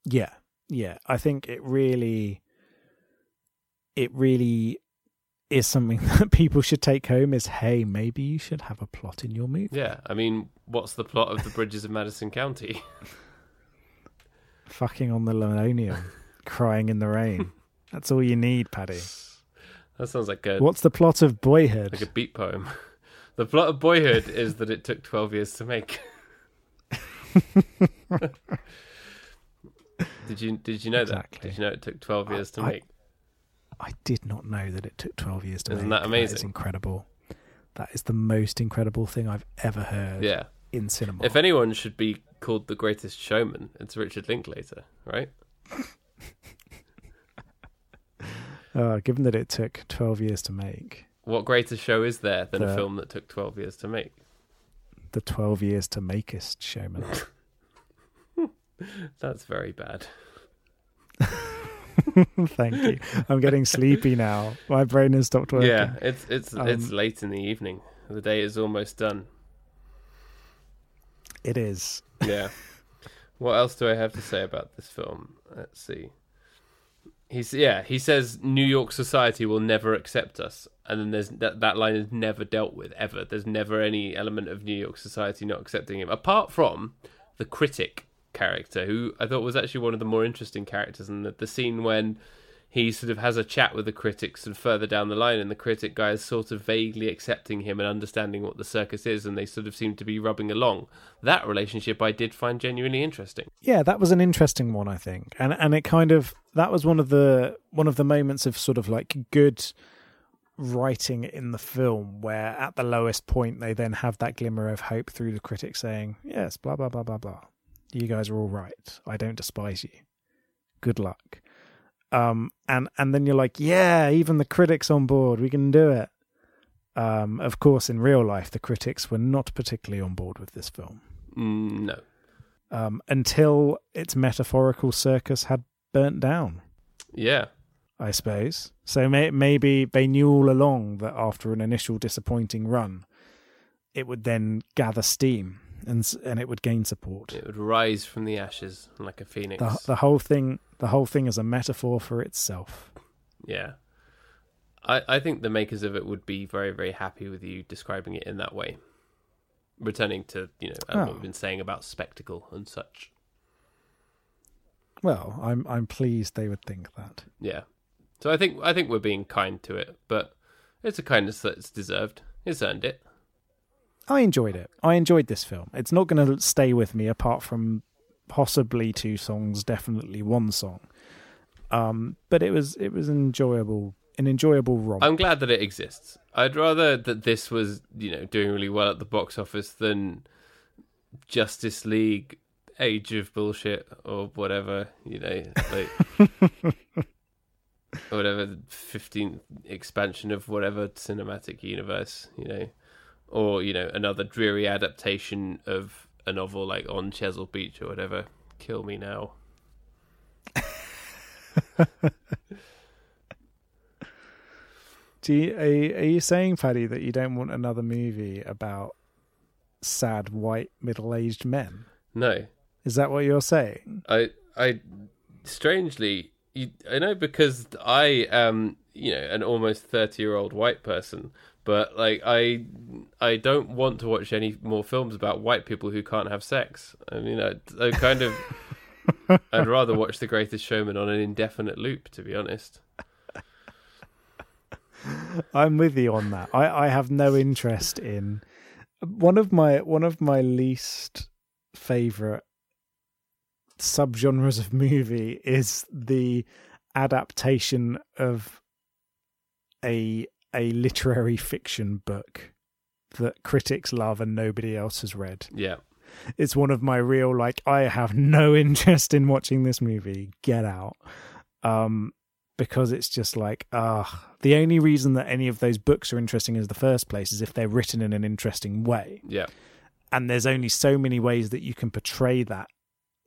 Yeah. Yeah. I think it really it really is something that people should take home is hey maybe you should have a plot in your movie. Yeah. I mean what's the plot of the bridges of madison county fucking on the linoleum crying in the rain that's all you need paddy that sounds like a what's the plot of boyhood like a beat poem the plot of boyhood is that it took 12 years to make did you did you know exactly. that did you know it took 12 years to I, make I did not know that it took 12 years to make. Isn't that amazing? Is incredible. That is the most incredible thing I've ever heard yeah. In cinema. If anyone should be called the greatest showman, it's Richard Linklater, right? uh, given that it took 12 years to make. What greater show is there than the, a film that took 12 years to make? The 12 years to makeist showman. That's very bad. Thank you. I'm getting sleepy now. My brain has stopped working. Yeah, it's it's um, it's late in the evening. The day is almost done. It is. Yeah. what else do I have to say about this film? Let's see. He's yeah. He says New York society will never accept us, and then there's that that line is never dealt with ever. There's never any element of New York society not accepting him, apart from the critic character, who I thought was actually one of the more interesting characters. And the, the scene when he sort of has a chat with the critics of further down the line, and the critic guy is sort of vaguely accepting him and understanding what the circus is, and they sort of seem to be rubbing along. That relationship I did find genuinely interesting. Yeah, that was an interesting one, I think, and and it kind of that was one of the one of the moments of sort of like good writing in the film where at the lowest point they then have that glimmer of hope through the critic saying yes blah blah blah blah blah you guys are all right. I don't despise you. Good luck. Um, and and then you're like, yeah, even the critics on board. We can do it. Um, of course, in real life, the critics were not particularly on board with this film. Mm, no. um, until its metaphorical circus had burnt down. Yeah. I suppose. So may- maybe they knew all along that after an initial disappointing run, it would then gather steam and and it would gain support. It would rise from the ashes like a phoenix. The the whole thing the whole thing is a metaphor for itself. Yeah. I, I think the makers of it would be very, very happy with you describing it in that way. Returning to, you know, Oh. what we've oh. been saying about spectacle and such. Well, I'm I'm pleased they would think that. Yeah. So I think I think we're being kind to it, but it's a kindness that's deserved. It's earned it. I enjoyed it. I enjoyed this film. It's not going to stay with me apart from possibly two songs, definitely one song. Um, but it was it was enjoyable, an enjoyable romp. I'm glad that it exists. I'd rather that this was, you know, doing really well at the box office than Justice League Age of Bullshit or whatever, you know, like whatever the 15th expansion of whatever cinematic universe, you know, or, you know, another dreary adaptation of a novel like On Chesil Beach or whatever. Kill me now. Do you, are, are you saying, Paddy, that you don't want another movie about sad white middle-aged men? No. Is that what you're saying? I I strangely you, I know because I am you know an almost thirty year old white person, but like I I don't want to watch any more films about white people who can't have sex. I mean, I, I kind of I'd rather watch The Greatest Showman on an indefinite loop, to be honest. I'm with you on that. I, I have no interest in one of my one of my least favorite subgenres of movie is the adaptation of a a literary fiction book that critics love and nobody else has read. Yeah, It's one of my real like I have no interest in watching this movie. Get out. Um because it's just like ah the only reason that any of those books are interesting in the first place is if they're written in an interesting way. yeah, And there's only so many ways that you can portray that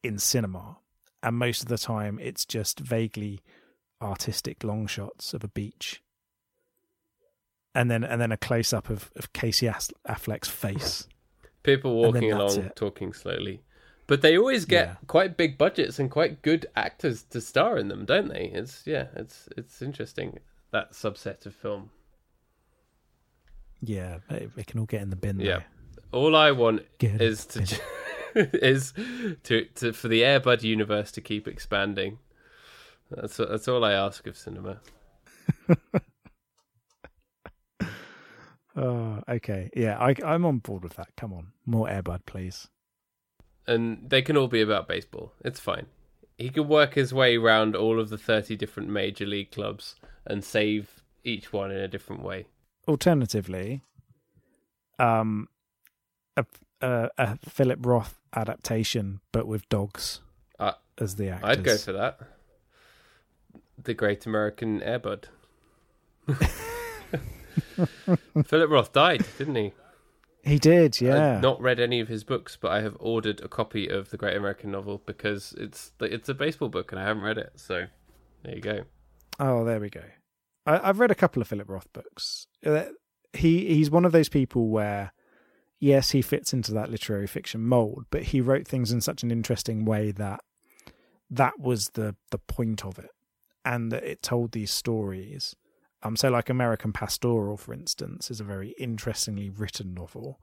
in cinema. And most of the time it's just vaguely artistic long shots of a beach. And then and then a close up of, of Casey Affleck's face. people walking along, it. talking slowly. But they always get Yeah. quite big budgets and quite good actors to star in them, don't they? It's yeah, it's it's interesting that subset of film. Yeah, it, they can all get in the bin. Yeah. though. All I want Get is to is to, to for the Airbud universe to keep expanding. That's that's all I ask of cinema. Oh, okay. Yeah, I, I'm on board with that. Come on, more Airbud, please. And they can all be about baseball. It's fine. He can work his way around all of the 30 different major league clubs and save each one in a different way. Alternatively, um, a, a, a Philip Roth adaptation, but with dogs Uh, as the actors. I'd go for that. The Great American Airbud. Philip Roth died, didn't he? He did, yeah. I've not read any of his books, but I have ordered a copy of the Great American Novel because it's it's a baseball book and I haven't read it. So there you go. Oh, there we go. I, I've read a couple of Philip Roth books. Uh, He he's one of those people where, yes, he fits into that literary fiction mold, but he wrote things in such an interesting way that that was the the point of it, and that it told these stories. Um, so like American Pastoral, for instance, is a very interestingly written novel.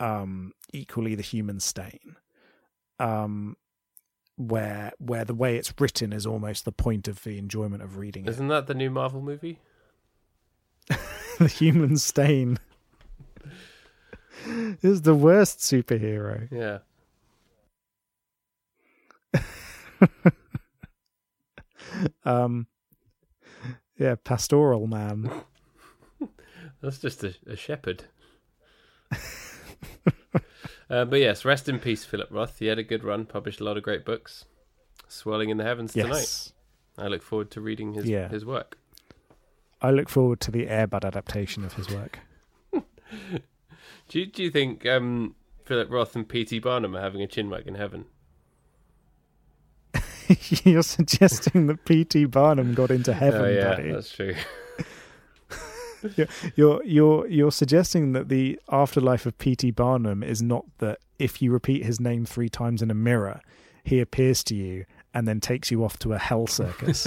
Um, equally, The Human Stain. Um, where where the way it's written is almost the point of the enjoyment of reading it. Isn't that the new Marvel movie? the human stain is the worst superhero. Yeah. Um, yeah, pastoral man. That's just a, a shepherd. uh, but yes, rest in peace, Philip Roth. He had a good run, published a lot of great books. Swirling in the heavens tonight. Yes, I look forward to reading his Yeah. his work. I look forward to the Airbud adaptation of his work. Do you, do you think um, Philip Roth and P.T. Barnum are having a chinwag in heaven. You're suggesting that P.T. Barnum got into oh, heaven, oh yeah, buddy. that's true. You're you're you're suggesting that the afterlife of P.T. Barnum is not that if you repeat his name three times in a mirror, he appears to you and then takes you off to a hell circus.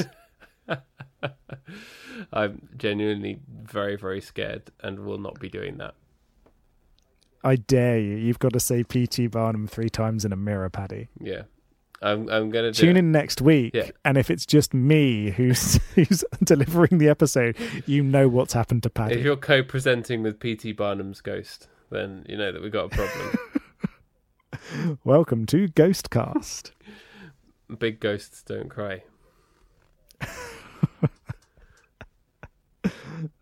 I'm genuinely very, very scared and will not be doing that. I dare you. You've got to say P.T. Barnum three times in a mirror, Paddy. Yeah. I'm I'm gonna do Tune it. in next week, Yeah. and if it's just me who's who's delivering the episode, you know what's happened to Paddy. If you're co-presenting with P.T. Barnum's ghost, then you know that we've got a problem. Welcome to Ghostcast. Big ghosts don't cry.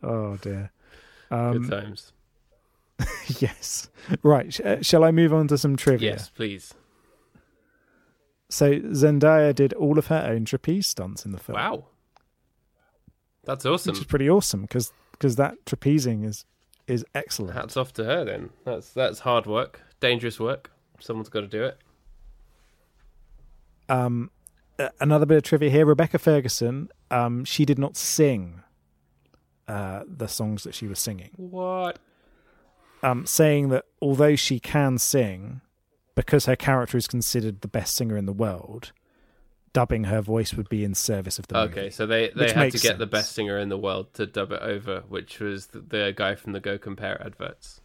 Oh dear. Good Um, times. yes. Right. Sh- uh, shall I move on to some trivia? Yes, please. So Zendaya did all of her own trapeze stunts in the film. Wow. That's awesome. Which is pretty awesome because because that trapezing is is excellent. Hats off to her then. That's that's hard work, dangerous work. Someone's got to do it. Um, another bit of trivia here: Rebecca Ferguson. Um, she did not sing uh, the songs that she was singing. What? um, saying that although she can sing, because her character is considered the best singer in the world, dubbing her voice would be in service of the Okay, movie. so they they had to get the best singer in the world to dub it over, which was the, the guy from the Go Compare adverts.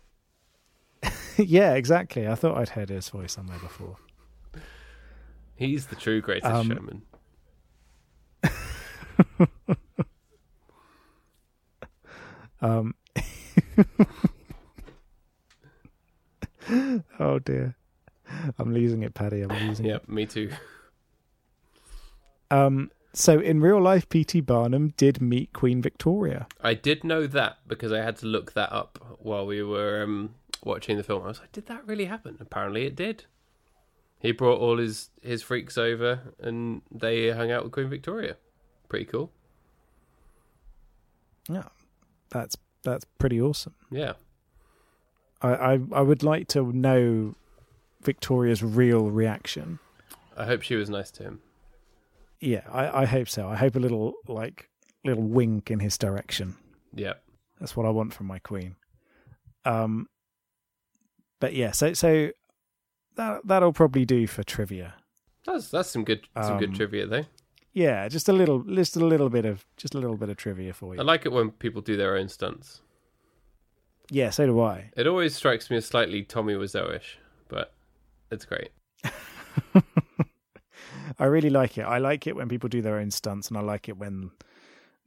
yeah, exactly. I thought I'd heard his voice somewhere before. He's the true greatest Um, showman. Um, oh dear, I'm losing it, Paddy. I'm losing it. Yep, me too. Um, so in real life, P.T. Barnum did meet Queen Victoria. I did know that because I had to look that up while we were um, watching the film. I was like, did that really happen? Apparently, it did. He brought all his his freaks over, and they hung out with Queen Victoria. Pretty cool. Yeah, that's that's pretty awesome. Yeah. I, I I would like to know Victoria's real reaction. I hope she was nice to him. Yeah, I, I hope so. I hope a little like little wink in his direction. Yeah. That's what I want from my queen. Um, but yeah, so so that that'll probably do for trivia. That's that's some good some good Um, trivia though. Yeah, just a little, just a little bit of, just a little bit of trivia for you. I like it when people do their own stunts. Yeah, so do I. It always strikes me as slightly Tommy Wiseau-ish, but it's great. I really like it. I like it when people do their own stunts, and I like it when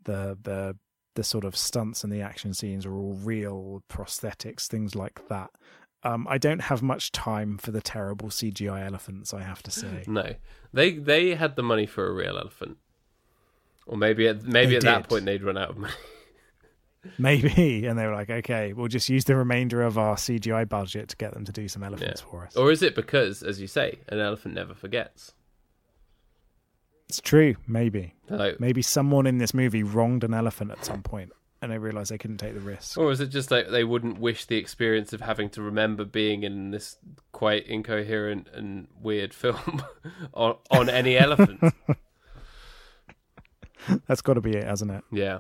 the the the sort of stunts and the action scenes are all real prosthetics, things like that. Um, I don't have much time for the terrible CGI elephants. I have to say. No, they they had the money for a real elephant, or maybe at, maybe They at that point they'd run out of money. Maybe, and they were like, "Okay, we'll just use the remainder of our CGI budget to get them to do some elephants for us." Or is it because, as you say, an elephant never forgets? It's true. Maybe, maybe someone in this movie wronged an elephant at some point, and they realized they couldn't take the risk. or is it just like they wouldn't wish the experience of having to remember being in this quite incoherent and weird film on on any elephant? That's got to be it, hasn't it? Yeah.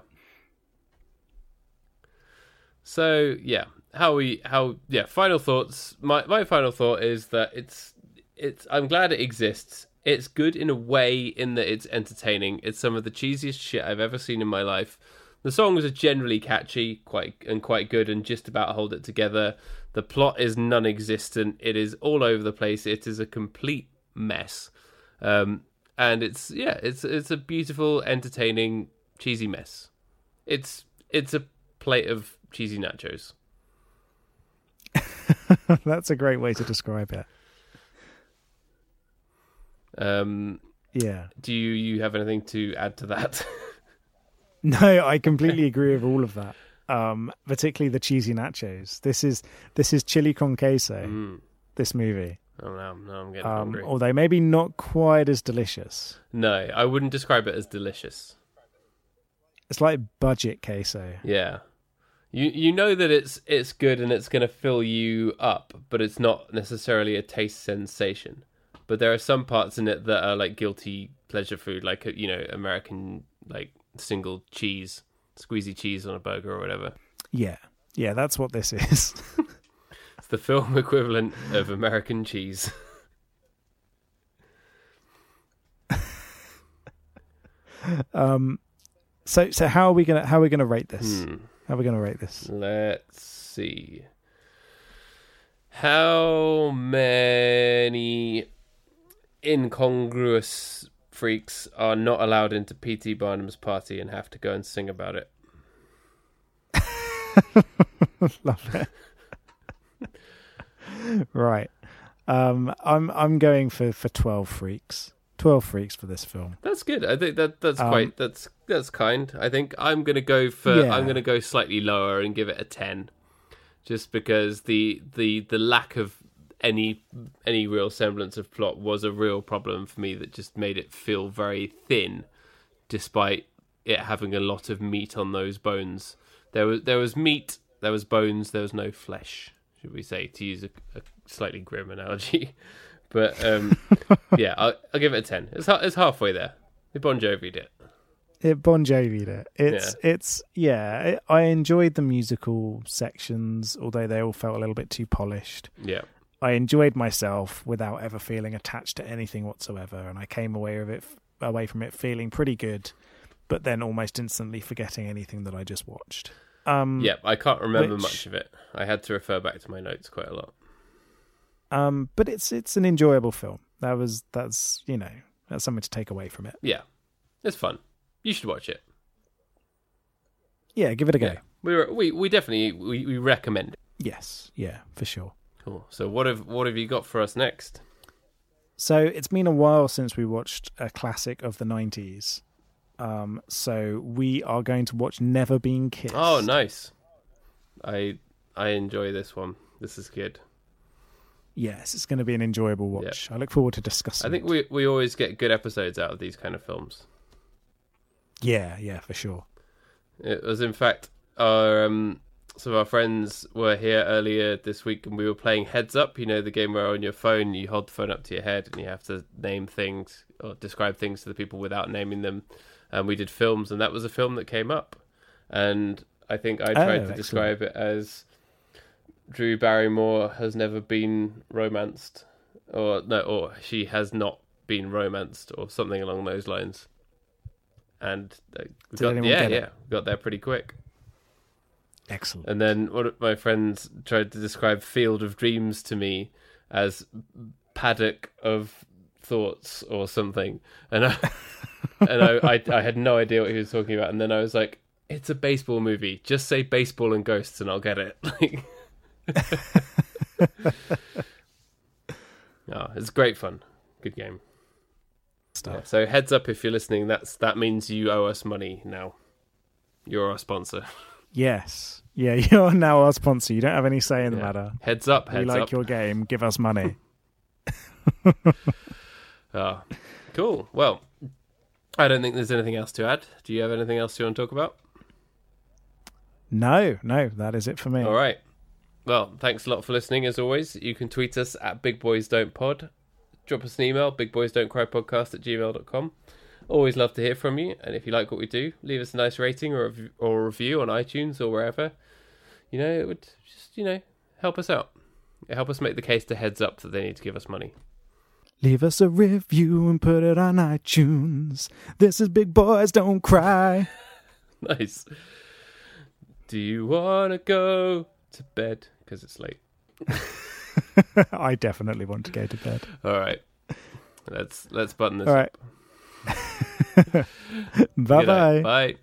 So yeah, how we how yeah. Final thoughts. My my final thought is that it's it's. I'm glad it exists. It's good in a way in that it's entertaining. It's some of the cheesiest shit I've ever seen in my life. The songs are generally catchy, quite and quite good, and just about hold it together. The plot is non-existent. It is all over the place. It is a complete mess, um, and it's yeah, it's it's a beautiful, entertaining, cheesy mess. It's it's a plate of cheesy nachos. That's a great way to describe it. Um, Yeah. do you you have anything to add to that? No, I completely agree with all of that. Um, particularly the cheesy nachos. This is this is chili con queso. mm. This movie, Oh no, no, I'm getting um, hungry. although maybe not quite as delicious. No, I wouldn't describe it as delicious. It's like budget queso. Yeah, You you know that it's it's good and it's going to fill you up, but it's not necessarily a taste sensation. But there are some parts in it that are like guilty pleasure food, like you know American like single cheese, squeezy cheese on a burger or whatever. Yeah, yeah, that's what this is. It's the film equivalent of American cheese. um, so so how are we gonna how are we gonna rate this? Hmm. How are we gonna rate this? Let's see. How many incongruous freaks are not allowed into P.T. Barnum's party and have to go and sing about it? Love it. right. Um, I'm I'm going for, for twelve freaks. Twelve freaks for this film. That's good. I think that that's Um, quite that's that's kind. I think I'm gonna go for Yeah. I'm gonna go slightly lower and give it a ten, just because the the the lack of any any real semblance of plot was a real problem for me that just made it feel very thin, despite it having a lot of meat on those bones. There was there was meat, there was bones, there was no flesh. Should we say to use a, a slightly grim analogy? But um, yeah, I'll, I'll give it a ten. It's it's halfway there. We Bon Jovi it. It Bon Jovi it. It's it's yeah. It, I enjoyed the musical sections, although they all felt a little bit too polished. Yeah, I enjoyed myself without ever feeling attached to anything whatsoever, and I came away of it away from it feeling pretty good, but then almost instantly forgetting anything that I just watched. Um, yeah. I can't remember Which- much of it. I had to refer back to my notes quite a lot. Um, but it's it's an enjoyable film. That was that's you know that's something to take away from it. Yeah, it's fun. You should watch it. Yeah, give it a go. Yeah, we were, we we definitely we, we recommend it. Yes, yeah, for sure. Cool. So what have what have you got for us next? So it's been a while since we watched a classic of the nineties. Um, so we are going to watch Never Been Kissed. Oh, nice. I I enjoy this one. This is good. Yes, it's going to be an enjoyable watch. I look forward to discussing. It. I think it. we we always get good episodes out of these kind of films. Yeah, yeah, for sure. It was in fact our um, some of our friends were here earlier this week, and we were playing Heads Up. You know the game where on your phone you hold the phone up to your head and you have to name things or describe things to the people without naming them. And we did films, and that was a film that came up. And I think I tried to excellent. describe it as Drew Barrymore has never been romanced, or no, or she has not been romanced, or something along those lines. And uh, we got, yeah, yeah, got there pretty quick. Excellent. And then one of my friends tried to describe Field of Dreams to me as paddock of thoughts or something, and I, and I, I I had no idea what he was talking about. And then I was like, "It's a baseball movie. Just say baseball and ghosts, and I'll get it." Like, oh, it's great fun. Good game. Yeah, so heads up if you're listening. That's that means you owe us money now. You're our sponsor. Yes. Yeah, you're now our sponsor. You don't have any say in the matter. Heads up. We like up. your game. Give us money. Ah, cool. Well, I don't think there's anything else to add. Do you have anything else you want to talk about? no, no, that is it for me. All right. Well, thanks a lot for listening. As always, you can tweet us at Big Boys Don't Pod. Drop us an email, bigboysdon'tcrypodcast at gmail.com. Always love to hear from you. And if you like what we do, leave us a nice rating or a, or a review on iTunes or wherever. You know, it would just, you know, help us out. It help us make the case to heads up that they need to give us money. Leave us a review and put it on iTunes. This is Big Boys Don't Cry. Nice. Do you want to go to bed? Because it's late. I definitely want to go to bed. All right. Let's let's button this All right. up. Bye-bye. Bye.